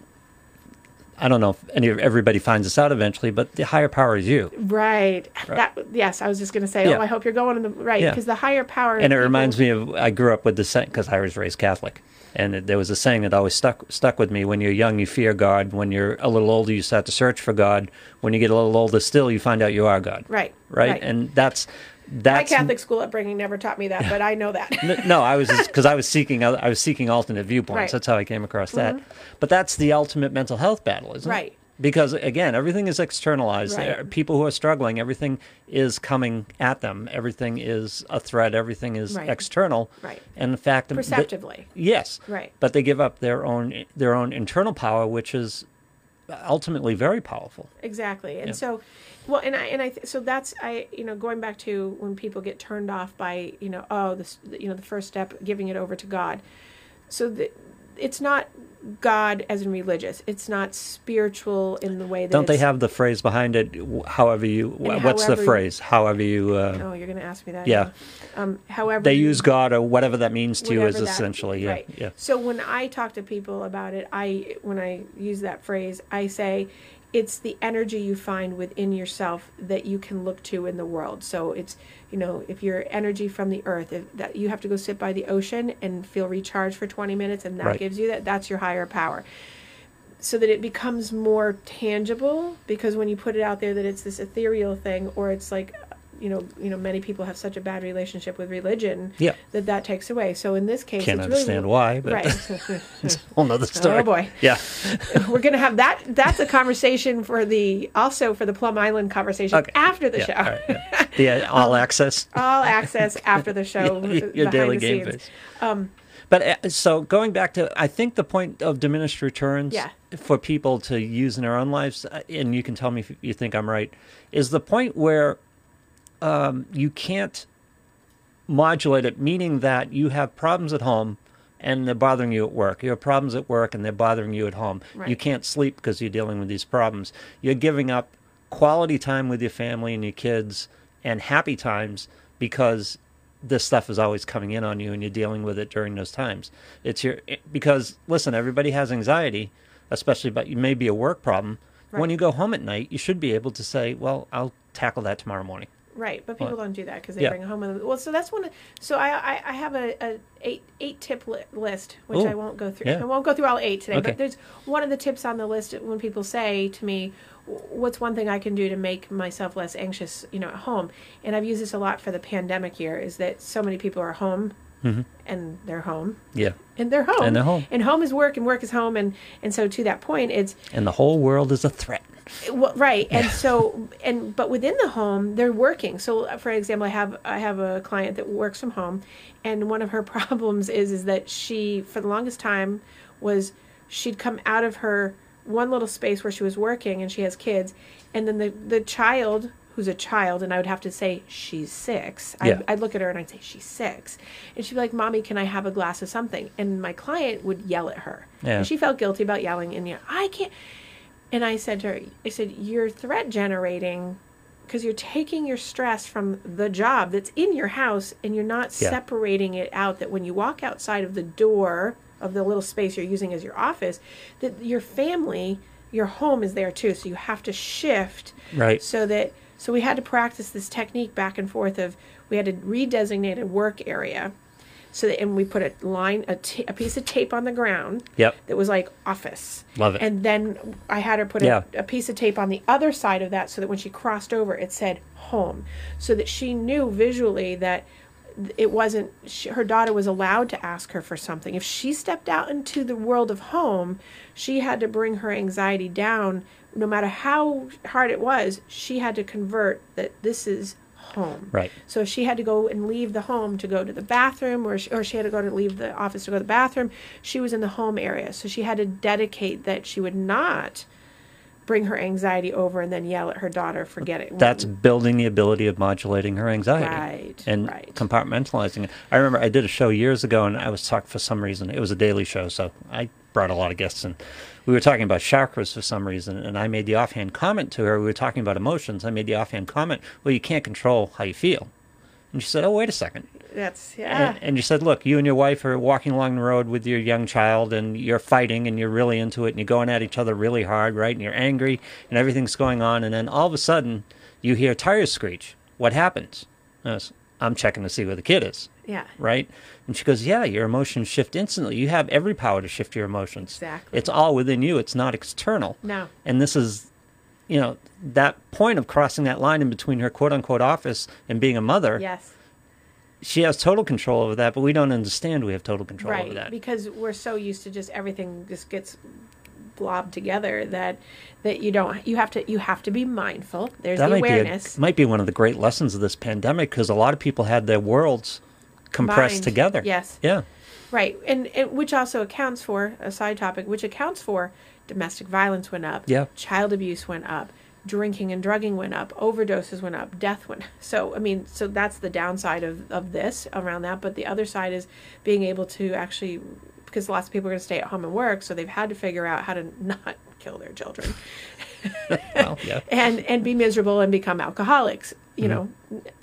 I don't know if any everybody finds this out eventually, but the higher power is you. Right. That yes, I was just going to say. Yeah. Oh, I hope you're going in the right Yeah. because the higher power. And it people- reminds me of I grew up with the saying because I was raised Catholic, and it, there was a saying that always stuck stuck with me: when you're young, you fear God; when you're a little older, you start to search for God; when you get a little older, still, you find out you are God. Right. Right, and that's my Catholic school upbringing never taught me that, but I know that. No, I was because I was seeking I was seeking alternate viewpoints. Right. Mm-hmm. That's how I came across that. But that's the ultimate mental health battle, isn't Right. it? Because again, everything is externalized. Right. There- People who are struggling, everything is coming at them. Everything is a threat. Everything is Right. external. Right. And the fact that Perceptively. yes, Right. But they give up their own their own internal power, which is ultimately very powerful. Exactly. And Yeah. so, well, and I and I th- so that's I you know going back to when people get turned off by you know oh this you know the first step giving it over to God. So the, it's not God as in religious. It's not spiritual in the way that. Don't they have the phrase behind it? However you, what's the however you- phrase? However you, uh, Oh, you're going to ask me that. Yeah. Um, however, they you- use God or whatever that means to you is that- essentially, yeah, right. yeah. So when I talk to people about it, I when I use that phrase, I say it's the energy you find within yourself that you can look to in the world. So it's you know if your energy from the earth, if that you have to go sit by the ocean and feel recharged for 20 minutes, and that Right. gives you that. That's your higher power. So that it becomes more tangible, because when you put it out there that it's this ethereal thing, or it's like, you know, you know, many people have such a bad relationship with religion Yeah. that that takes away. So in this case, Can't it's understand really, why, but right. (laughs) it's a whole nother (laughs) story. oh boy, Yeah. (laughs) we're gonna have that. That's a conversation for the also for the Plum Island conversation Okay. after the yeah, show. all right, yeah. The uh, all access. All access after the show. your behind daily the game face. but uh, so going back to, I think the point of diminished returns Yeah. for people to use in their own lives, uh, and you can tell me if you think I'm right, is the point where um, you can't modulate it, meaning that you have problems at home and they're bothering you at work. You have problems at work and they're bothering you at home. You can't sleep because you're dealing with these problems. You're giving up quality time with your family and your kids and happy times because this stuff is always coming in on you and you're dealing with it during those times. It's your because listen, everybody has anxiety, especially but you may be a work problem. When you go home at night, you should be able to say, "Well, I'll tackle that tomorrow morning." Right, but people don't do that because they Yeah. bring it home with them. Well, so that's one. Of, so I, I I have a, a eight eight tip li- list, which Ooh, I won't go through. yeah. I won't go through all eight today. Okay. But there's one of the tips on the list when people say to me, "What's one thing I can do to make myself less anxious?" You know, at home. And I've used this a lot for the pandemic year. Is that so many people are home, and they're home, Yeah. and they're home, Mm-hmm. And they're home. and home is work, and work is home, and and so to that point, it's And the whole world is a threat. well, right, and so and but within the home, they're working. So, uh, for example, I have I have a client that works from home, and one of her (laughs) problems is is that she, for the longest time, was she'd come out of her one little space where she was working, and she has kids, and then the the child who's a child, and I would have to say she's six. Yeah. I'd, I'd look at her and I'd say she's six, and she'd be like, "Mommy, can I have a glass of something?" And my client would yell at her, Yeah. and she felt guilty about yelling, and know, I can't. And I said to her, I said, you're threat generating because you're taking your stress from the job that's in your house and you're not Yeah. separating it out that when you walk outside of the door of the little space you're using as your office, that your family, your home is there too. So you have to shift Right. so that so we had to practice this technique back and forth of we had to redesignate a work area so that and we put a line a, piece of tape on the ground Yep. that was like office Love it. and then i had her put Yeah. a, a piece of tape on the other side of that so that when she crossed over it said home so that she knew visually that it wasn't she, her daughter was allowed to ask her for something if she stepped out into the world of home she had to bring her anxiety down no matter how hard it was she had to convert that this is home Right. so if she had to go and leave the home to go to the bathroom, or she, or she had to go to leave the office to go to the bathroom, she was in the home area. So she had to dedicate that she would not bring her anxiety over and then yell at her daughter for getting. That's building the ability of modulating her anxiety. Right, And right. compartmentalizing it. I remember I did a show years ago and I was talking for some reason. It was a daily show, so I brought a lot of guests and we were talking about chakras for some reason and I made the offhand comment to her. We were talking about emotions. I made the offhand comment, well, you can't control how you feel. And she said, oh, wait a second. That's yeah. And, and you said, look, you and your wife are walking along the road with your young child and you're fighting and you're really into it and you're going at each other really hard, right? And you're angry and everything's going on. And then all of a sudden you hear tires screech. What happens? Was, I'm checking to see where the kid is, yeah. right? And she goes, yeah, your emotions shift instantly. You have every power to shift your emotions. Exactly. It's all within you. It's not external. No. And this is, you know, that point of crossing that line in between her quote unquote office and being a mother Yes. She has total control over that, but we don't understand we have total control over that. Because we're so used to just everything just gets blobbed together that that you don't you have to you have to be mindful. There's that the might awareness. be a, might be one of the great lessons of this pandemic because a lot of people had their worlds compressed Combined. together. Yes. Yeah. Right, and, and which also accounts for a side topic, which accounts for domestic violence went up, Yeah. child abuse went up, drinking and drugging went up, overdoses went up, death went. (laughs) So I mean, so that's the downside of of this around that. But the other side is being able to actually because lots of people are going to stay at home and work, so they've had to figure out how to (laughs) not kill their children. (laughs) well, yeah. and and be miserable and become alcoholics. You know,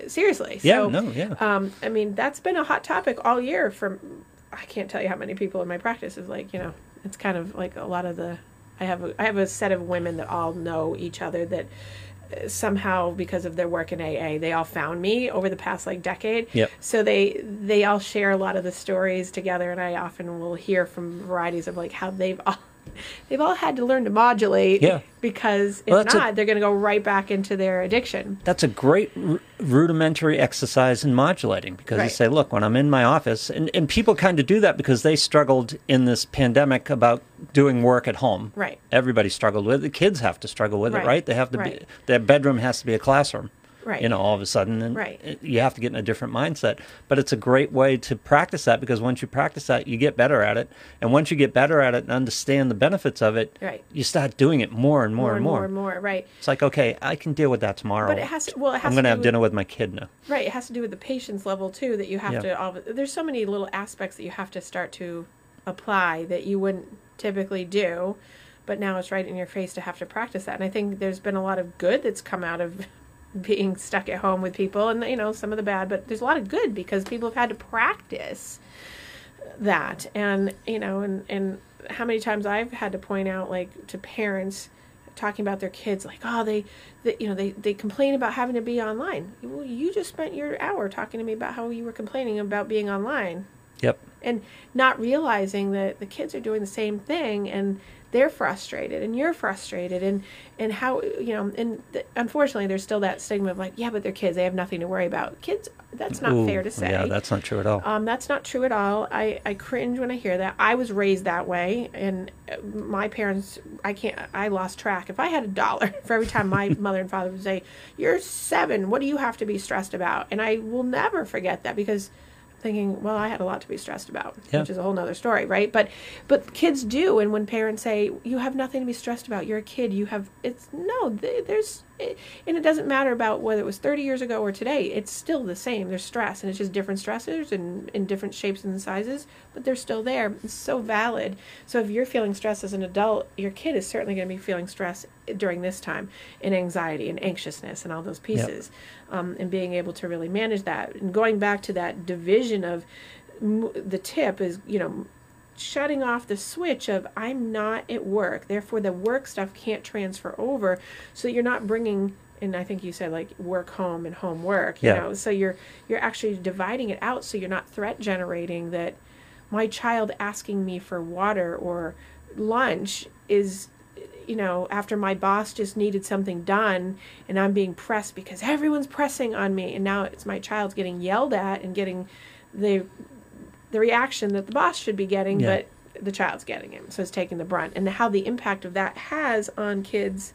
seriously. Mm-hmm. Yeah, so, no, yeah. Um, I mean, that's been a hot topic all year. From I can't tell you how many people in my practice is like, you know, it's kind of like a lot of the. I have a, I have a set of women that all know each other that uh, somehow because of their work in AA they all found me over the past like decade. Yep. So they they all share a lot of the stories together, and I often will hear from varieties of like how they've (laughs) all they've all had to learn to modulate. Yeah. Because if Well, that's a- not, they're going to go right back into their addiction. That's a great r- rudimentary exercise in modulating because you say, look, when I'm in my office, and, and people kind of do that because they struggled in this pandemic about doing work at home. Right. Everybody struggled with it. The kids have to struggle with Right. it, right? They have to Right. be, their bedroom has to be a classroom. Right. You know, all of a sudden, and Right. you have to get in a different mindset. But it's a great way to practice that because once you practice that, you get better at it. And once you get better at it and understand the benefits of it, Right. you start doing it more and more, more and more and more. Right. It's like, okay, I can deal with that tomorrow. But it has to. Well, it has I'm to going to have with- dinner with my kid now. Right. It has to do with the patience level too. That you have Yeah. to. All, there's so many little aspects that you have to start to apply that you wouldn't typically do, but now it's right in your face to have to practice that. And I think there's been a lot of good that's come out of being stuck at home with people, and you know some of the bad, but there's a lot of good because people have had to practice that. And you know and and how many times i've had to point out like to parents talking about their kids like oh they, they you know they, they complain about having to be online. Well you just spent your hour talking to me about how you were complaining about being online Yep. and not realizing that the kids are doing the same thing and they're frustrated and you're frustrated and and how you know and th- unfortunately there's still that stigma of like yeah but they're kids they have nothing to worry about kids that's not Ooh, fair to say Yeah, that's not true at all. um, that's not true at all. I, I cringe when I hear that. I was raised that way, and uh, my parents, I can't, I lost track. If I had a dollar (laughs) for every time my (laughs) mother and father would say, You're seven, what do you have to be stressed about? And I will never forget that because thinking, well, I had a lot to be stressed about, Yeah. which is a whole nother story, right? But, but kids do. And when parents say, You have nothing to be stressed about, you're a kid, you have, it's no, th- there's, and it doesn't matter about whether it was 30 years ago or today it's still the same there's stress and it's just different stressors and in different shapes and sizes but they're still there it's so valid so if you're feeling stress as an adult your kid is certainly going to be feeling stress during this time and anxiety and anxiousness and all those pieces um, and being able to really manage that and going back to that division of m- the tip is you know shutting off the switch of I'm not at work, therefore the work stuff can't transfer over, so you're not bringing. And I think you said like work home and home work, you Yeah. know. So you're you're actually dividing it out, so you're not threat generating that my child asking me for water or lunch is you know after my boss just needed something done and i'm being pressed because everyone's pressing on me and now it's my child's getting yelled at and getting the the reaction that the boss should be getting Yeah. but the child's getting it so it's taking the brunt and how the impact of that has on kids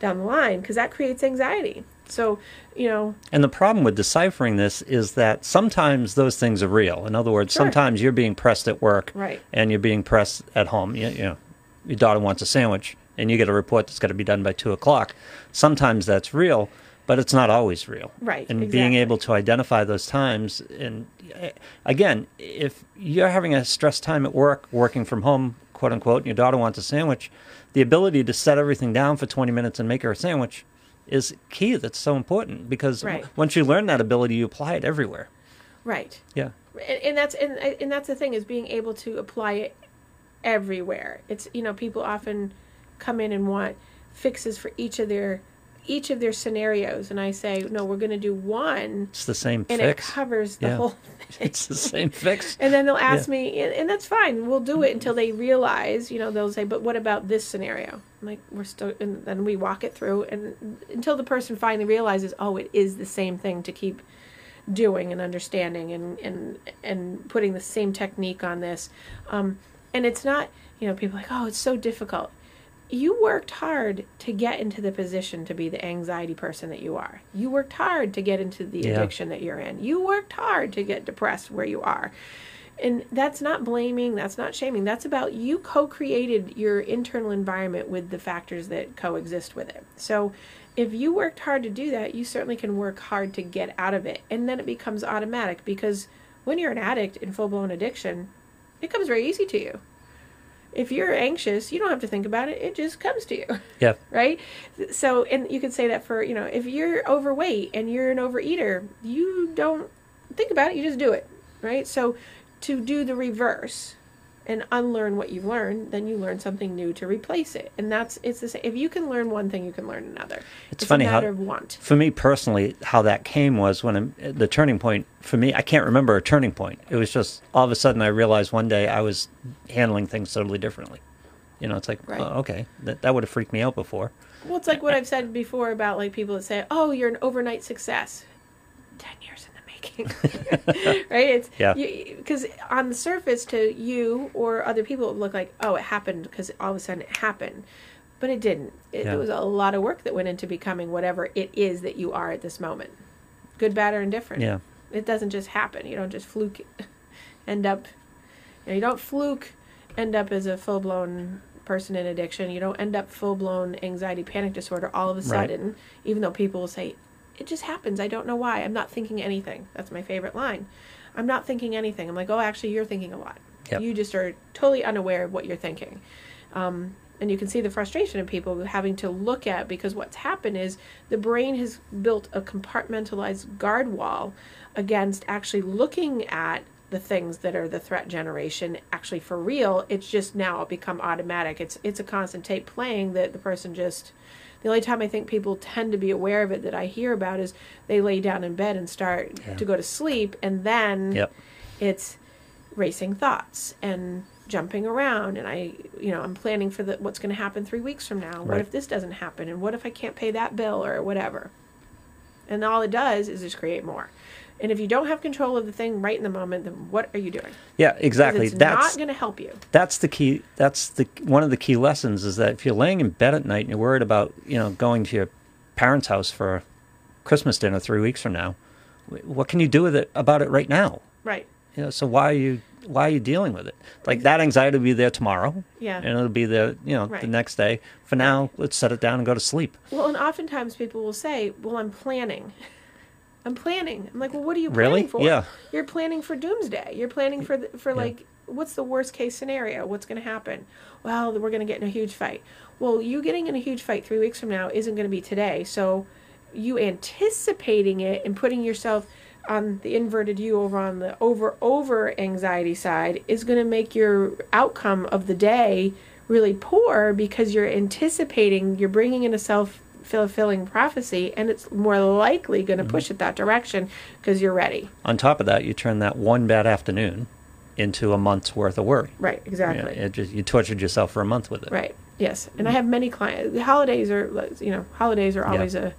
down the line because that creates anxiety so you know And the problem with deciphering this is that sometimes those things are real. In other words, Sure. sometimes you're being pressed at work Right. and you're being pressed at home. You, you know, your daughter wants a sandwich and you get a report that's got to be done by two o'clock. Sometimes that's real, but it's not always real. Right, And being able to identify those times. And eh, again, if you're having a stress time at work, working from home, quote unquote, and your daughter wants a sandwich, the ability to set everything down for 20 minutes and make her a sandwich is key. That's so important because Right. once you learn that ability, you apply it everywhere. right Yeah. and, and that's and, and that's the thing is being able to apply it everywhere it's you know people often come in and want fixes for each of their each of their scenarios and i say no we're going to do one It's the same fix. and fix. it covers the Yeah. whole (laughs) It's the same fix. and then they'll ask Yeah. me and, and that's fine we'll do it until they realize you know they'll say but what about this scenario I'm like we're still and then we walk it through and until the person finally realizes oh it is the same thing to keep doing and understanding and and and putting the same technique on this um, and it's not you know people are like oh it's so difficult you worked hard to get into the position to be the anxiety person that you are. You worked hard to get into the Yeah. addiction that you're in. You worked hard to get depressed where you are. And that's not blaming that's not shaming. That's about you co-created your internal environment with the factors that coexist with it. So if you worked hard to do that you certainly can work hard to get out of it. And then it becomes automatic because when you're an addict in full-blown addiction It comes very easy to you. If you're anxious, you don't have to think about it. It just comes to you. Yeah. (laughs) right? So, and you could say that for, you know, if you're overweight and you're an overeater, you don't think about it, you just do it, right? So, to do the reverse and unlearn what you've learned, then you learn something new to replace it. And that's, it's the same. If you can learn one thing, you can learn another. It's funny a how- matter of want. For me personally, how that came was when I'm, the turning point for me, I can't remember a turning point. It was just all of a sudden I realized one day I was handling things totally differently. You know, it's like, Right. oh, okay, that, that would have freaked me out before. Well, it's like what I've said before about like people that say, "Oh, you're an overnight success." Ten years making, (laughs) right? It's Yeah. Because on the surface, to you or other people, it would look like, "Oh, it happened," because all of a sudden it happened, but it didn't. It, Yeah. There was a lot of work that went into becoming whatever it is that you are at this moment, good, bad, or indifferent. Yeah. It doesn't just happen. You don't just fluke (laughs) end up you, know, you don't fluke end up as a full blown person in addiction. You don't end up full blown anxiety panic disorder all of a Right. sudden, even though people will say, It just happens. I don't know why. I'm not thinking anything. That's my favorite line. I'm not thinking anything. I'm like, Oh, actually, you're thinking a lot. Yep. You just are totally unaware of what you're thinking. Um, and you can see the frustration in people having to look at because what's happened is the brain has built a compartmentalized guard wall against actually looking at the things that are the threat generation actually for real it's just now become automatic it's it's a constant tape playing that the person just the only time i think people tend to be aware of it that i hear about is they lay down in bed and start Yeah. to go to sleep and then Yep. it's racing thoughts and jumping around and i you know i'm planning for the what's going to happen three weeks from now what Right. if this doesn't happen and what if i can't pay that bill or whatever and all it does is just create more and if you don't have control of the thing right in the moment then what are you doing? Yeah, exactly. it's That's not going to help you that's the key. That's the one of the key lessons is that if you're laying in bed at night and you're worried about you know going to your parents' house for Christmas dinner three weeks from now, what can you do with it about it right now? right You know, so why are you why are you dealing with it? Like that anxiety will be there tomorrow, yeah and it'll be there you know Right. the next day. For now, let's set it down and go to sleep. well and oftentimes people will say well i'm planning (laughs) i'm planning. I'm like well what are you Really? planning for? Yeah. you're planning for doomsday. You're planning for the, for Yeah. like what's the worst case scenario? What's going to happen? Well we're going to get in a huge fight. Well you getting in a huge fight three weeks from now isn't going to be today. So you anticipating it and putting yourself on the inverted u over on the over over anxiety side is going to make your outcome of the day really poor because you're anticipating you're bringing in a self fulfilling prophecy and it's more likely going to Mm-hmm. push it that direction because you're ready On top of that, you turn that one bad afternoon into a month's worth of worry. right You, exactly know, it just, you tortured yourself for a month with it. Right. Yes. And I have many clients. The holidays are, you know, holidays are Yeah. always a.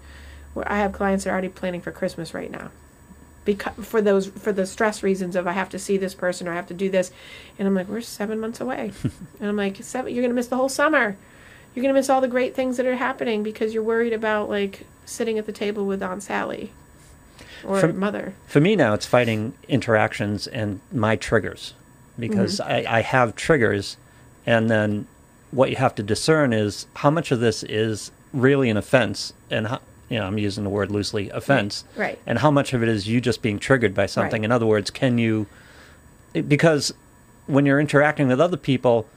Where I have clients that are already planning for Christmas right now, because for those for the stress reasons of I have to see this person or I have to do this, and I'm like, we're seven months away, (laughs) and I'm like, seven. You're gonna miss the whole summer. You're gonna miss all the great things that are happening because you're worried about like sitting at the table with Aunt Sally, or From- mother. For me now, it's fighting interactions and my triggers because mm-hmm. I, I have triggers, and then what you have to discern is how much of this is really an offense, and how, you know I'm using the word loosely, offense, Right. and how much of it is you just being triggered by something. Right. In other words, can you? Because when you're interacting with other people,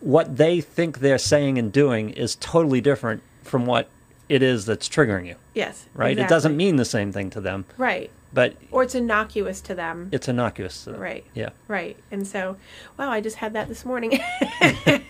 what they think they're saying and doing is totally different from what it is that's triggering you. Yes. Right? It doesn't mean the same thing to them, Right. but Or it's innocuous to them. it's innocuous. to them. Right. Yeah. Right. And so, wow, I just had that this morning. (laughs) (laughs)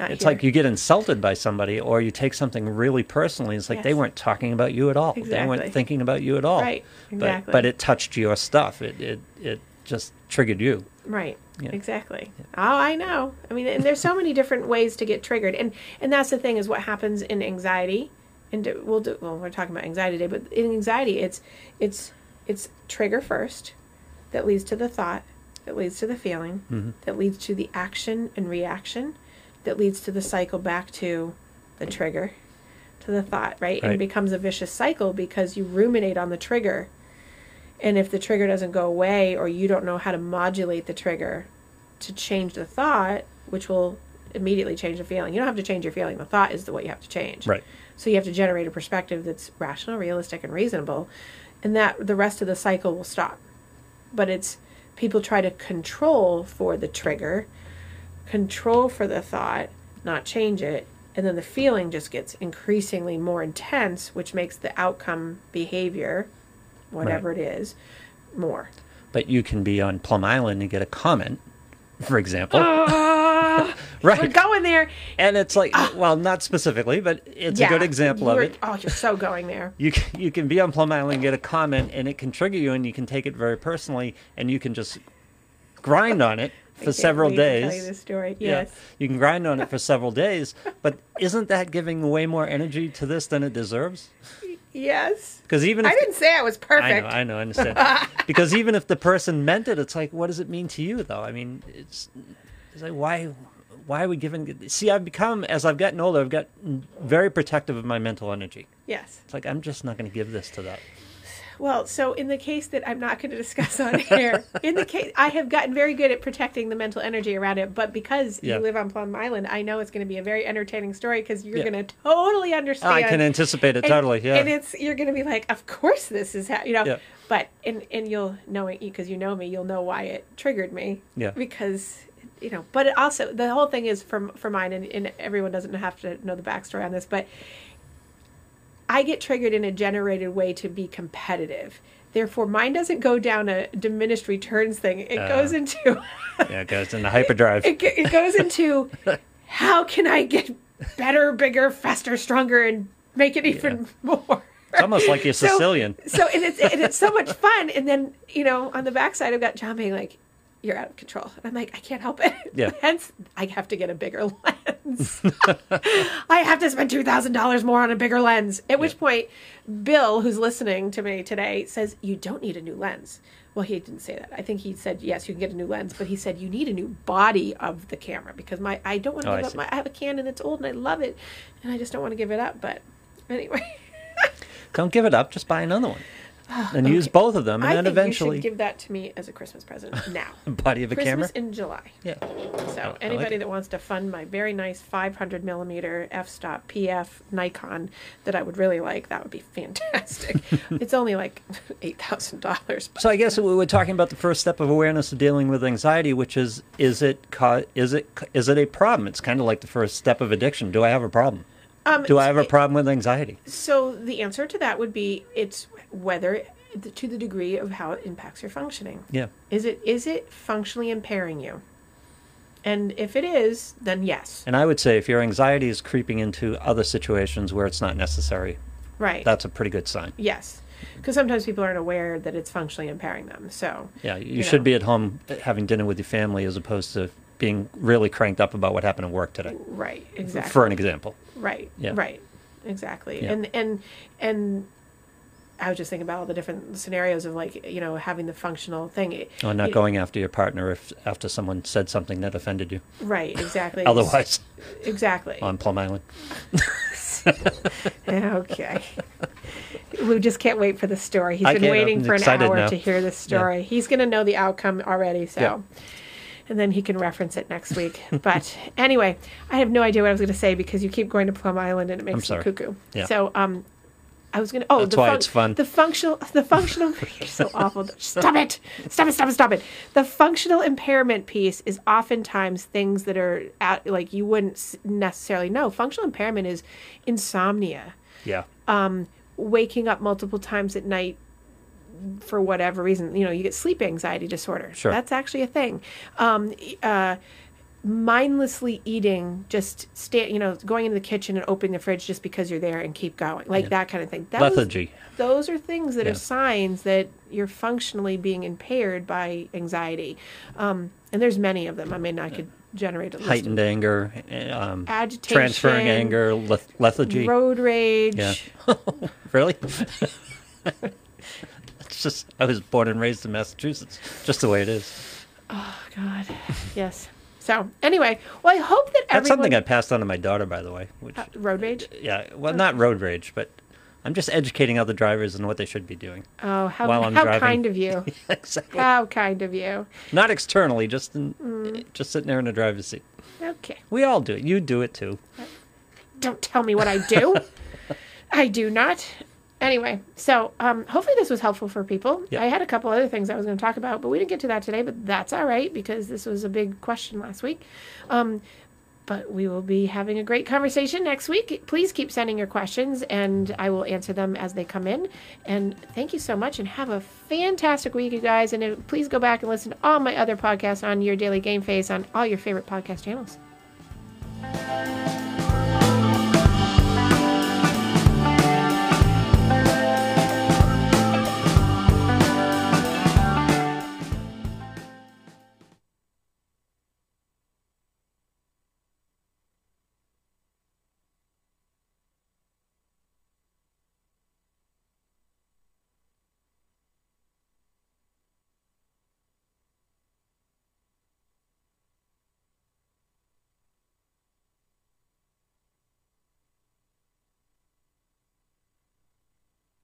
It's here. like you get insulted by somebody or you take something really personally. It's like they weren't talking about you at all. They weren't thinking about you at all. Right, exactly. But, but it touched your stuff. It, it, it just triggered you. Right. Yeah. Exactly. Oh, I know. I mean, and there's so many different ways to get triggered, and and that's the thing is what happens in anxiety, and we'll do well. We're talking about anxiety today, but in anxiety, it's it's it's trigger first, that leads to the thought, that leads to the feeling, Mm-hmm. that leads to the action and reaction, that leads to the cycle back to the trigger, to the thought, right? And it becomes a vicious cycle because you ruminate on the trigger and if the trigger doesn't go away or you don't know how to modulate the trigger to change the thought, which will immediately change the feeling. You don't have to change your feeling. The thought is the what you have to change. Right. So you have to generate a perspective that's rational, realistic, and reasonable, and that the rest of the cycle will stop. But it's people try to control for the trigger, control for the thought, not change it, and then the feeling just gets increasingly more intense, which makes the outcome behavior, whatever it is, more. But you can be on Plum Island and get a comment, for example. Ah, (laughs) we're right. going there. And it's like, ah. well, not specifically, but it's a good example of it. Oh, you're so going there. (laughs) You can, you can be on Plum Island and get a comment, and it can trigger you, and you can take it very personally, and you can just grind on it (laughs) for several to tell you days. this story. Yeah. Yes. You can grind on it for several days, but isn't that giving way more energy to this than it deserves? Yes. Because even if I didn't say I was perfect. I know, I know, I understand. (laughs) because even if the person meant it, it's like, what does it mean to you, though? I mean, it's, it's like, why, why are we giving? See, I've become as I've gotten older, I've got very protective of my mental energy. Yes. It's like I'm just not going to give this to that. Well, so in the case that I'm not going to discuss on (laughs) here, in the case I have gotten very good at protecting the mental energy around it, but because Yeah. you live on Plum Island, I know it's going to be a very entertaining story because you're Yeah. going to totally understand. I can anticipate it and, totally. Yeah. And it's you're going to be like, of course this is how you know. Yeah. But and and you'll know it because you know me. You'll know why it triggered me. Yeah. Because you know, but it also the whole thing is from for mine, and, and everyone doesn't have to know the backstory on this, but I get triggered in a generated way to be competitive. Therefore, mine doesn't go down a diminished returns thing. It Uh. goes into (laughs) yeah, it goes in the hyperdrive. it, it goes into how can I get better, bigger, faster, stronger, and make it even more. It's almost like you're So- Sicilian. So and it's and it's so much fun. And then you know on the backside I've got John being like, "You're out of control," and I'm like, "I can't help it." (laughs) Yeah. Hence, I have to get a bigger (laughs) lens. (laughs) I have to spend two thousand dollars more on a bigger lens. At which point, Bill, who's listening to me today, says, "You don't need a new lens." Well, he didn't say that. I think he said, "Yes, you can get a new lens," but he said you need a new body of the camera because my I don't want to Oh, give I up see. my. I have a Canon that's old and I love it, and I just don't want to give it up. But anyway. Don't give it up. Just buy another one, (sighs) and use both of them, and I then think eventually, you should give that to me as a Christmas present (laughs) now. body of a Christmas camera. in July. Yeah. So oh, like anybody it. that wants to fund my very nice 500 millimeter f-stop PF Nikon that I would really like, that would be fantastic. (laughs) it's only like (laughs) eight thousand dollars. So I guess we were talking about the first step of awareness of dealing with anxiety, which is is it ca- is it is it a problem? It's kind of like the first step of addiction. Do I have a problem? Um, Do I have a problem with anxiety? So the answer to that would be it's whether to the degree of how it impacts your functioning. Yeah. Is it is it functionally impairing you? And if it is, then yes. And I would say if your anxiety is creeping into other situations where it's not necessary, Right. that's a pretty good sign. Yes, because sometimes people aren't aware that it's functionally impairing them. So Yeah, you, You should know. be at home having dinner with your family as opposed to being really cranked up about what happened at work today. right, exactly. For an example. Right, Yeah. right, exactly. Yeah. And and and I was just thinking about all the different scenarios of like you know having the functional thing. Or oh, not you- going after your partner if after someone said something that offended you. Right, exactly. (laughs) Otherwise, exactly. on Plum Island. (laughs) okay. We just can't wait for the story. He's I been waiting I'm for an hour now. to hear this story. He's going to know the outcome already, so. Yeah. And then he can reference it next week. (laughs) but anyway, I have no idea what I was going to say because you keep going to Plum Island and it makes me cuckoo. Yeah. So, um, I was gonna. Oh, That's the why func- it's fun. The functional, the functional. (laughs) you're so awful. Stop it! Stop it! Stop it! Stop it! The functional impairment piece is oftentimes things that are at, like you wouldn't necessarily know. Functional impairment is insomnia, Yeah. Um, waking up multiple times at night for whatever reason. You know, you get sleep anxiety disorder. Sure. That's actually a thing. Um, uh, mindlessly eating, just stay, you know, going into the kitchen and opening the fridge just because you're there and keep going, like that kind of thing. Those, Lethargy. Those are things that Yeah. are signs that you're functionally being impaired by anxiety. Um, and there's many of them. I mean, I could generate a list. Heightened anger, eh, um, Agitation, transferring anger, leth- lethargy. road rage. Yeah. (laughs) really? (laughs) it's just, I was born and raised in Massachusetts. Just the way it is. Oh God, yes. So anyway, well, I hope that That's something I passed on to my daughter, by the way. Which, Uh, road rage. yeah, well, not road rage, but I'm just educating other drivers on what they should be doing. Oh, how While I'm how driving. kind of you. (laughs) exactly. how kind of you. Not externally, just in, Mm. just sitting there in the driver's seat. Okay. We all do it. You do it too. Don't tell me what I do. (laughs) I do not. Anyway, so um, hopefully this was helpful for people. Yeah. I had a couple other things I was going to talk about, but we didn't get to that today. But that's all right because this was a big question last week. Um, but we will be having a great conversation next week. Please keep sending your questions, and I will answer them as they come in. And thank you so much, and have a fantastic week, you guys. And uh, please go back and listen to all my other podcasts on Your Daily Game Face on all your favorite podcast channels.